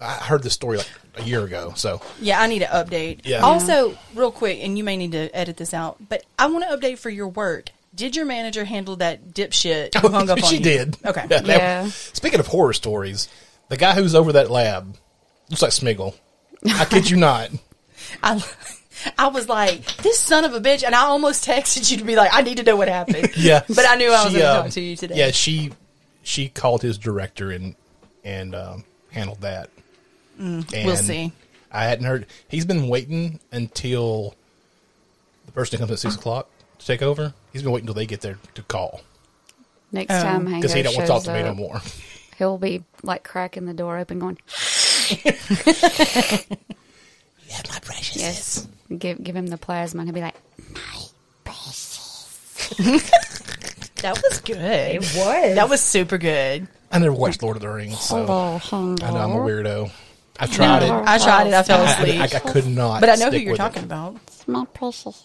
I heard this story like a year ago. So Yeah, I need to update. Yeah. Also, real quick, and you may need to edit this out, but I want to update for your work. Did your manager handle that dipshit who hung up on she you? did. Okay. that- Yeah. speaking of horror stories, the guy who's over that lab looks like Smeagol. I kid you not. I, I was like, this son of a bitch, and I almost texted you to be like, I need to know what happened. Yeah, But I knew I was She, going to um, talk to you today. Yeah, she she called his director and and um, handled that. Mm, we'll see. I hadn't heard. He's been waiting until the person comes at six o'clock to take over. He's been waiting until they get there to call Next Oh. time because he don't want to talk shows to me no more. He'll be like cracking the door open, going, Yeah, my precious. "Yes." Give give him the plasma, and he'll be like, That was good. It was. That was super good. I never watched Lord of the Rings, so "Hello, Hango." I know I'm a weirdo. I tried it. I tried it. I fell I, asleep. I, I could not. but I know who stick you're with talking it. about. My precious.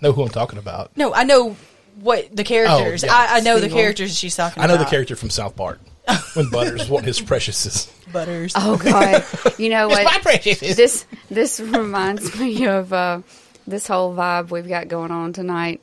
Know who I'm talking about. No, I know what the characters. Oh, yeah. I, I know the characters she's talking I know about. the character from South Park when Butters what his precious is. Butters. Oh God! You know what? My precious is. this this reminds me of uh, this whole vibe we've got going on tonight.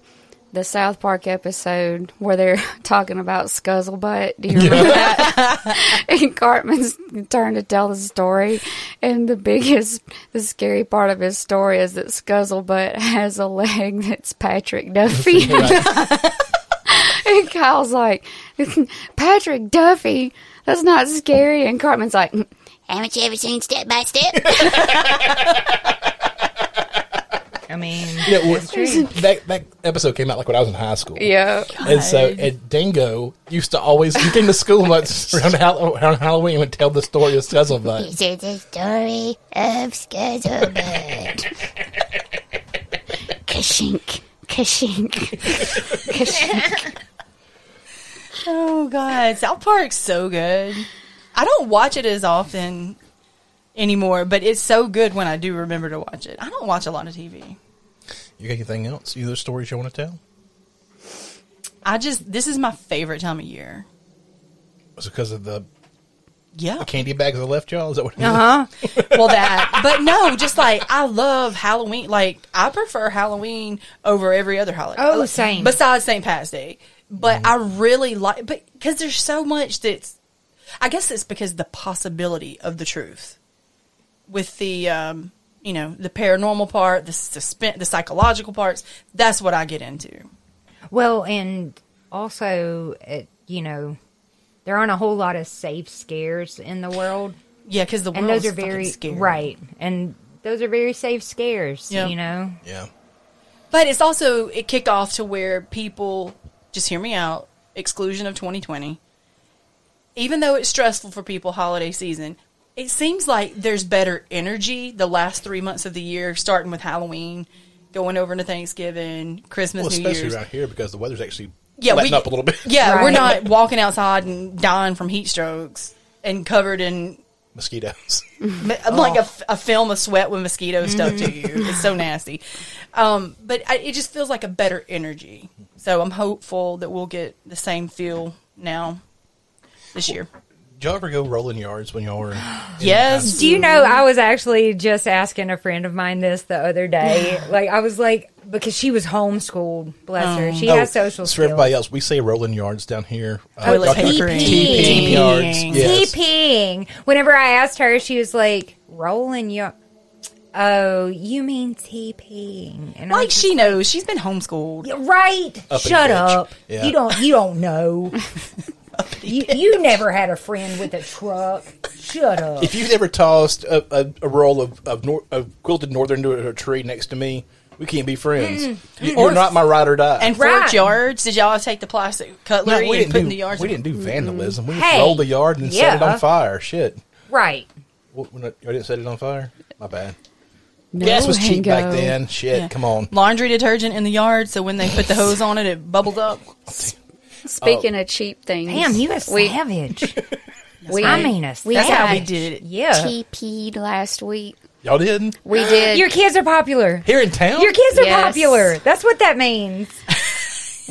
The South Park episode where they're talking about Scuzzlebutt. Do you remember that? and Cartman's turn to tell the story, and the biggest, the scary part of his story is that Scuzzlebutt has a leg that's Patrick Duffy. Right. And Kyle's like, Patrick Duffy, that's not scary. And Cartman's like, mm, haven't you ever seen Step by Step? I mean, Yeah, well, that that episode came out like when I was in high school. yeah. And so, and Dingo used to always, he came to school much around, Hall- around Halloween and would tell the story of Scuzzlebutt. This is the story of Scuzzlebutt. Kashink, kashink, kashink. Oh God, South Park's so good. I don't watch it as often anymore, but it's so good when I do remember to watch it. I don't watch a lot of TV. You got anything else? Either stories you want to tell? I just this is my favorite time of year. Was it because of the, Yeah. the candy bags I left y'all? Is that what it is? uh huh. well that but no just like i love halloween like i prefer halloween over every other holiday Oh, Like, same. besides st pat's day but i really like but because there's so much that's i guess it's because the possibility of the truth with the um you know the paranormal part the suspense the psychological parts that's what i get into Well, and also, it, you know, there aren't a whole lot of safe scares in the world, yeah because the and world's those are very scary. right, and those are very safe scares. Yeah. You know, Yeah. But it's also it kicked off to where people just hear me out. Exclusion of 2020. Even though it's stressful for people holiday season, it seems like there's better energy the last three months of the year, starting with Halloween, going over into Thanksgiving, Christmas, Well, New especially Year's. around here because the weather's actually Yeah, letting we- up a little bit. Yeah, we're not walking outside and dying from heat strokes and covered in Mosquitoes. I'm like a, film of sweat with mosquitoes stuck to you. It's so nasty. Um, but I, it just feels like a better energy. So I'm hopeful that we'll get the same feel now this year. Did y'all ever go rolling yards when y'all were? in- Yes. Do you know I was actually just asking a friend of mine this the other day. like I was like because she was homeschooled, bless her. She Oh, has social For skills. everybody else, we say rolling yards down here. Uh, Toilet y'all can- papering. TPing yards. TPing. Yes. TPing. Whenever I asked her, she was like, rolling your. Oh, you mean TPing? And I Like was she knows. She's been homeschooled. just- right? Uppity Shut bitch. up. Yeah. You don't. You don't know. you you never had a friend with a truck. Shut up. If you've ever tossed a, a, a roll of of, nor, of quilted northern to a tree next to me, we can't be friends. You, you're not my ride or die. And Right. front yards, did y'all take the plastic No, cutlery we and didn't put do in the yards? we didn't do vandalism. We just Hey, rolled the yard and set it on fire. Shit, right. what, when I, I didn't set it on fire. My bad. No, Gas was cheap back then. Shit, Yeah. come on. Laundry detergent in the yard, so when they put the hose on it, it bubbles up. Speaking oh. of cheap things, Damn, you a we, savage. we, I mean a we That's how we did it. yeah. TP'd last week. Y'all didn't We did. Your kids are popular. here in town. Your kids are Yes. popular. That's what that means.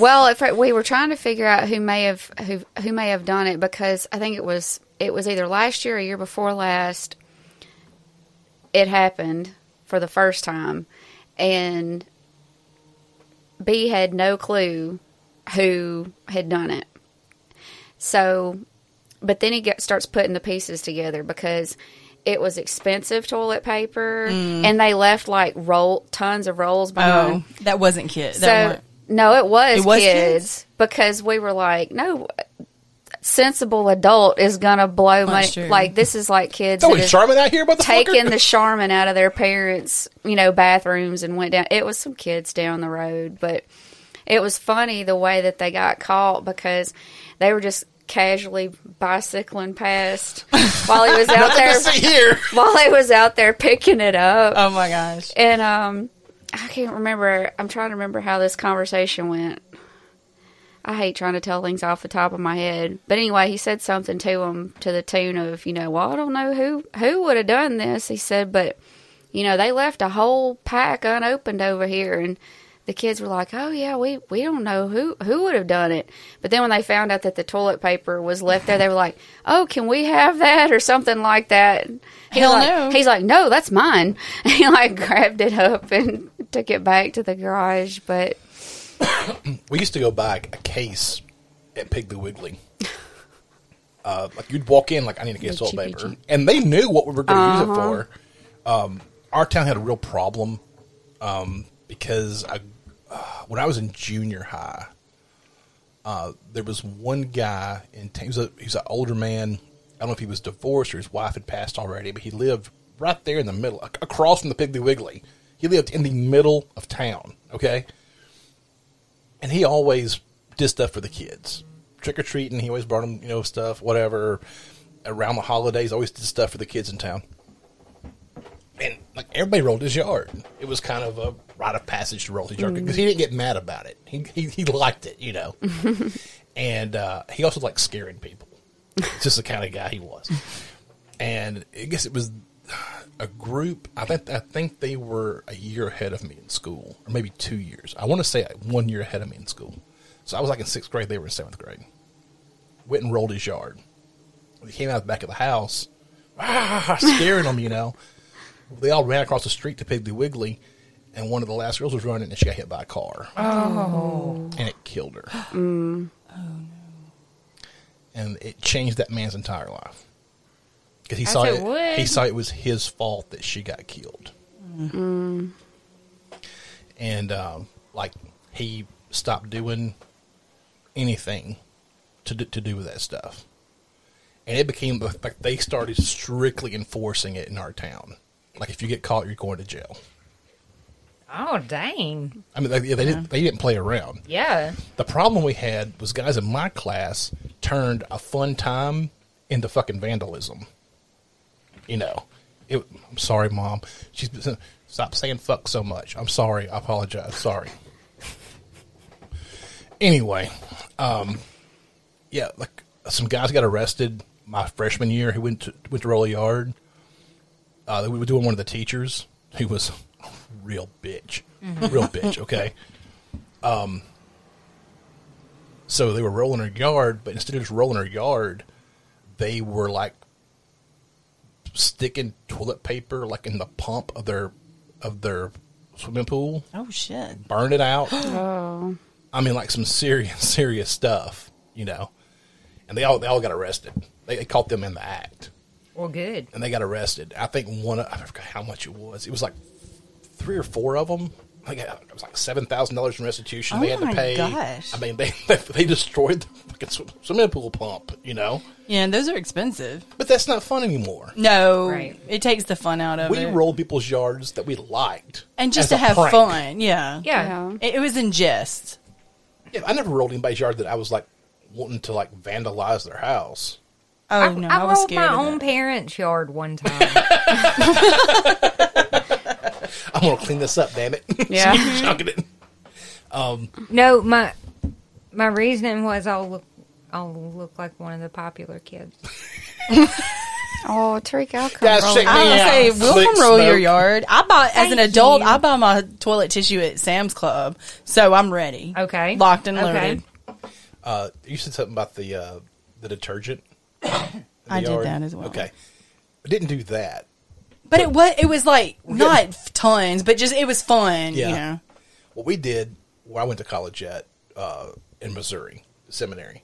Well, if we were trying to figure out who may have who who may have done it because I think it was it was either last year or year before last. It happened for the first time, and B had no clue who had done it. So, but then he get, starts putting the pieces together because it was expensive toilet paper, mm. and they left like roll tons of rolls behind. Oh, that wasn't kids. So That no, it was, It was kids, kids? because we were like, no, sensible adult is gonna blow money. That's true. Like this is like kids Throwing that is Charmin out here, motherfucker. taking the Charmin out of their parents, you know, bathrooms and went down. It was some kids down the road, but it was funny the way that they got caught because they were just casually bicycling past while he was out there while he was out there picking it up. oh my gosh. And um, I can't remember. I'm trying to remember how this conversation went. I hate trying to tell things off the top of my head, but anyway, he said something to him to the tune of, you know, well, I don't know who who would have done this. He said, but you know, they left a whole pack unopened over here, and the kids were like, "Oh yeah, we we don't know who who would have done it." But then when they found out that the toilet paper was left there, they were like, "Oh, can we have that?" or something like that. He Hell like, no. He's like, "No, that's mine." he like grabbed it up and took it back to the garage. But We used to go buy a case at Piggly Wiggly. Uh, like you'd walk in, like I need to get The toilet paper, cheap. and they knew what we were going to use it Uh-huh. for. Um, our town had a real problem um, because I, uh, when I was in junior high, uh, there was one guy in. He was a he was an older man. I don't know if he was divorced or his wife had passed already, but he lived right there in the middle, across from the Piggly Wiggly. He lived in the middle of town. Okay, and he always did stuff for the kids, trick or treating. He always brought them, you know, stuff, whatever. Around the holidays, always did stuff for the kids in town. And like everybody rolled his yard. It was kind of a rite of passage to roll his yard because he didn't get mad about it. He he, he liked it, you know. and uh, he also liked scaring people. It's just the kind of guy he was. And I guess it was a group. I think I think they were a year ahead of me in school, or maybe two years. I want to say one year ahead of me in school. So I was like in sixth grade. They were in seventh grade. Went and rolled his yard. He came out the back of the house, ah, scaring them, you know. They all ran across the street to Piggly Wiggly, and one of the last girls was running, and she got hit by a car. Oh, and it killed her. Oh no! And it changed that man's entire life because he As saw it it. would. He saw it was his fault that she got killed. And um, like he stopped doing anything to do, to do with that stuff, and it became like they started strictly enforcing it in our town. Like if you get caught, you're going to jail. Oh, dang. I mean, they, they didn't they didn't play around. Yeah. The problem we had was guys in my class turned a fun time into fucking vandalism. You know, it, I'm sorry, mom. She's stop saying fuck so much. I'm sorry. I apologize. Sorry. Anyway, um, yeah, like some guys got arrested my freshman year who went to went to roll a yard. Uh, we were doing one of the teachers He was a real bitch, real bitch. Okay, Um. so they were rolling her yard, but instead of just rolling her yard, they were like sticking toilet paper like in the pump of their of their swimming pool, Oh shit. burned it out. Oh, I mean, like some serious, serious stuff, you know. And they all they all got arrested. They, they caught them in the act, Well, good. and they got arrested. I think one, I forgot how much it was. It was like three or four of them. Like it was like seven thousand dollars in restitution Oh they had my to pay. gosh. I mean, they they, they destroyed the fucking swimming pool pump, you know. Yeah, and those are expensive. But that's not fun anymore. No, Right. it takes the fun out of We it. We rolled people's yards that we liked, and just as to a have prank. fun. Yeah. Yeah. yeah. It, it was in jest. Yeah, I never rolled anybody's yard that I was like wanting to like vandalize their house. Oh I, no, I I, was rolled scared. my of own that. parents' yard one time. I'm gonna clean this up, damn it. Yeah. Chunking it. no, my my reasoning was I'll look I'll look like one of the popular kids. Oh, Tariq, I'll come Guys, roll check me I was out. say, we'll Slick come roll your yard. I buy as an Thank adult. you. I buy my toilet tissue at Sam's Club, so I'm ready. Okay. locked and Okay. loaded. Uh, you said something about the uh, the detergent. I did that as well. Okay, I didn't do that. But it was it was like not tons, but just it was fun. Yeah. You know, What we did, where I went to college at uh, in Missouri, seminary,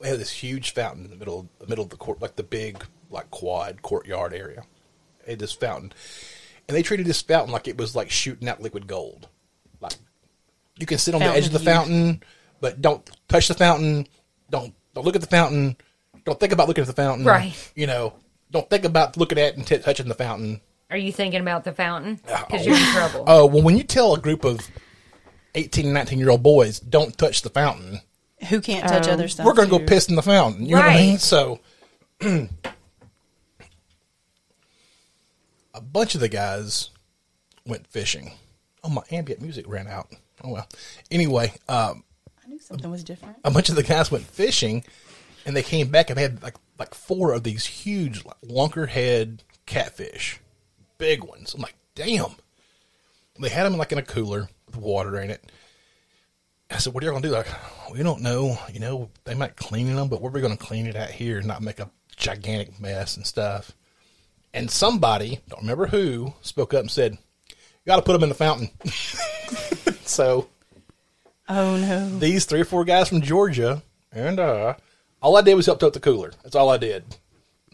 we had this huge fountain in the middle, the middle of the court, like the big, like quad courtyard area. They had this fountain, and they treated this fountain like it was like shooting out liquid gold. Like you can sit on the edge of the fountain, but don't touch the fountain. Don't don't look at the fountain. Don't think about looking at the fountain. Right. You know, don't think about looking at and t- touching the fountain. Are you thinking about the fountain? Oh. Because you're in trouble. Oh, well, when you tell a group of 18, 19 year old boys, don't touch the fountain, who can't touch Um, other stuff? we're going to go piss in the fountain. You know what I Right. mean? So, a bunch of the guys went fishing. Oh, my ambient music ran out. Oh, well. Anyway, um, I knew something was different. a bunch of the guys went fishing and they came back and they had like like four of these huge like, lunkerhead catfish, big ones. I'm like, damn. They had them like in a cooler with water in it. I said, "What are you gonna do?" Like, we don't know. You know, they might clean them, but where are we gonna clean it at here and not make a gigantic mess and stuff? And somebody, don't remember who, spoke up and said, "You got to put them in the fountain." so Oh no! these three or four guys from Georgia and uh, all I did was help tote the cooler. That's all I did.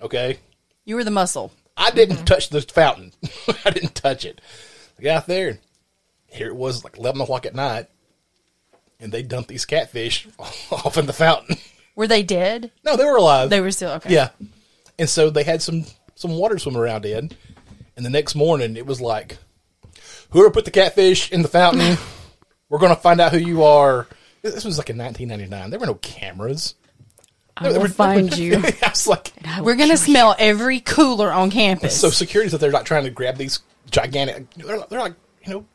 Okay, You were the muscle. I didn't touch the fountain. I didn't touch it. I got out there. Here it was, like eleven o'clock at night, and they dumped these catfish off in the fountain. Were they dead? No, they were alive. They were still okay. Yeah, and so they had some some water swim around in. And the next morning, it was like, whoever put the catfish in the fountain, we're going to find out who you are. This was like in 1999. There were no cameras. I will find you. I was like, We're gonna smell every cooler on campus. so security's that they're not trying to grab these gigantic. They're, they're like you know,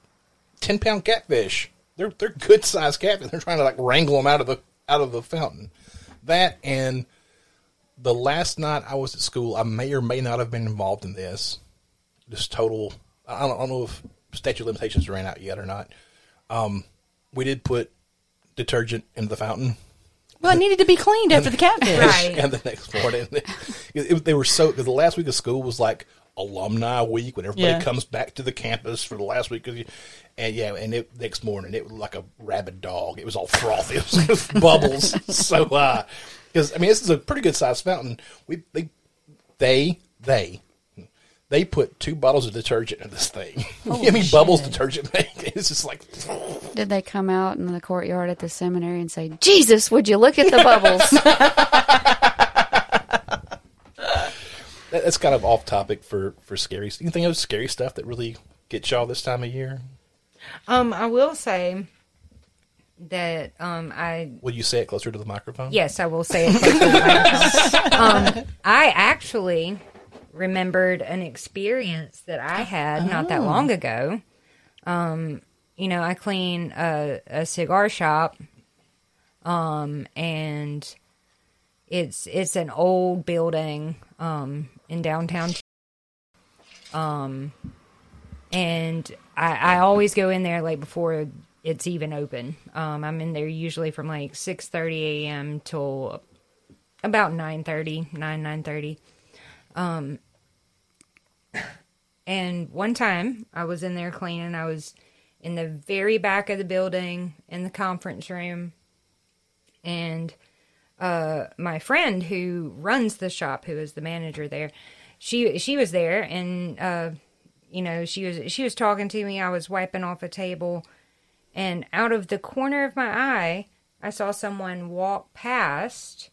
ten pound catfish. They're they're good sized catfish. They're trying to like wrangle them out of the out of the fountain. That and the last night I was at school, I may or may not have been involved in this. Just total. I don't, I don't know if statute of limitations ran out yet or not. Um, we did put detergent into the fountain. Well, it needed to be cleaned after the catfish. Right. and the next morning, it, it- they were so. Cause the last week of school was like alumni week when everybody Yeah. comes back to the campus for the last week of the, and yeah, and it, next morning it was like a rabid dog. It was all frothy, it was bubbles. so, uh, because I mean, this is a pretty good sized fountain. We they they they. They put two bottles of detergent in this thing. I mean, bubbles detergent. It's just like Did they come out in the courtyard at the seminary and say, Jesus, would you look at the bubbles? that- that's kind of off topic for for scary. Anything else scary stuff that really gets y'all this time of year? Um, I will say that um, I Will you say it closer to the microphone? yes, I will say it. close to the microphone. um, I actually remembered an experience that I had not that long ago. Um, you know, I clean a, a cigar shop, um, and it's it's an old building um, in downtown. Um, and I, I always go in there like before it's even open. Um, I'm in there usually from like six thirty a.m. till about 9.30 9 9.30 um and one time i was in there cleaning. I was in the very back of the building in the conference room. And uh my friend who runs the shop who is the manager there she she was there and uh you know she was she was talking to me. I was wiping off a table. And out of the corner of my eye i saw someone walk past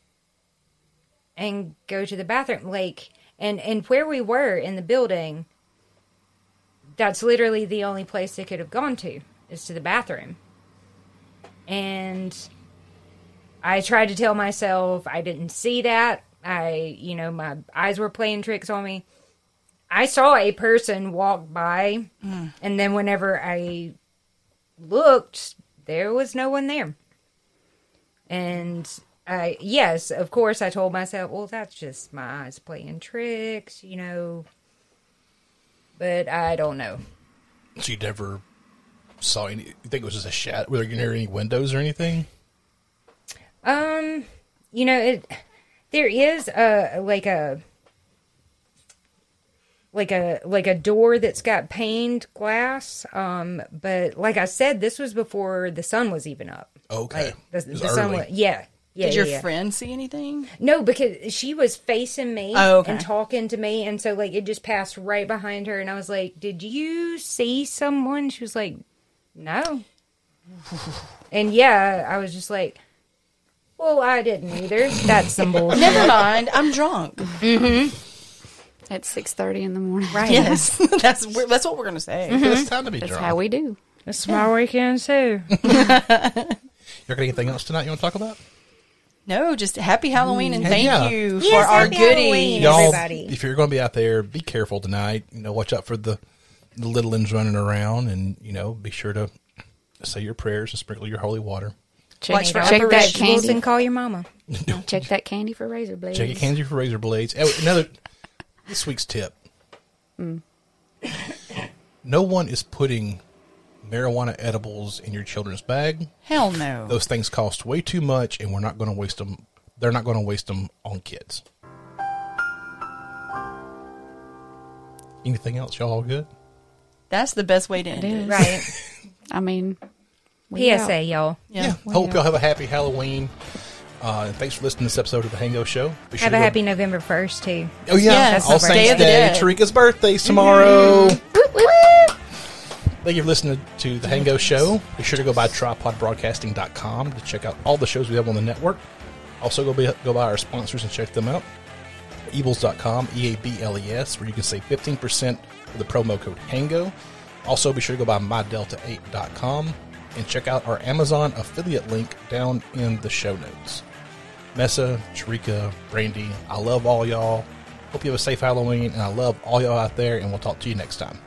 and go to the bathroom. Like and and where we were in the building that's literally the only place they could have gone to is to the bathroom. And i tried to tell myself i didn't see that. I you know my eyes were playing tricks on me. I saw a person walk by hmm. and then whenever i looked there was no one there. And I yes, of course I told myself, well that's just my eyes playing tricks, you know. But I don't know. So you never saw any? You think it was just a shadow? Were there near any windows or anything? Um, you know, it there is a like a like a like a door that's got paned glass. Um, but like I said, this was before the sun was even up. Okay, Like the, the sun was yeah. Yeah, Did your yeah, yeah. friend see anything? No, because she was facing me Oh, okay. and talking to me, and so like it just passed right behind her, and I was like, "Did you see someone?" She was like, "No," and yeah, I was just like, "Well, I didn't either." That's some bullshit. Never mind. I'm drunk. Mm-hmm. At six thirty in the morning. Right? Yes, that's that's what we're gonna say. Mm-hmm. It's time to be That's drunk. how we do. That's my weekend too. You got anything else tonight you want to talk about? No, just happy Halloween and mm, thank yeah. you Yes, for our happy Halloween. goodies. Y'all, everybody. if you're going to be out there, be careful tonight. You know, watch out for the, the little ones running around, and you know, be sure to say your prayers and sprinkle your holy water. Check, Watch for check that candy. and call your mama. Check that candy for razor blades. Check your candy for razor blades. Oh, another this week's tip: mm. no one is putting marijuana edibles in your children's bag. Hell no. Those things cost way too much, and we're not going to waste them. They're not going to waste them on kids. Anything else? Y'all all good? That's the best way to end It it. is. Right. I mean, PSA, out. y'all. Yeah. Hope y'all have a happy Halloween. Uh, and thanks for listening to this episode of the Hango Show. Be sure Have to a go- happy November first too. Oh yeah, Yeah, All that's my Saints birthday. Day. Day of the Dead. Tarica's birthday's tomorrow. Woo, woo, woo. Thank you for listening to the Hango Show. Be sure to go by tripodbroadcasting.com to check out all the shows we have on the network. Also, go, be, go by our sponsors and check them out. Eables.com, E A B L E S, where you can save 15% with the promo code HANGO. Also, be sure to go by mydelta8.com and check out our Amazon affiliate link down in the show notes. Messa, Tarica, Brandy, I love all y'all. Hope you have a safe Halloween, and I love all y'all out there, and we'll talk to you next time.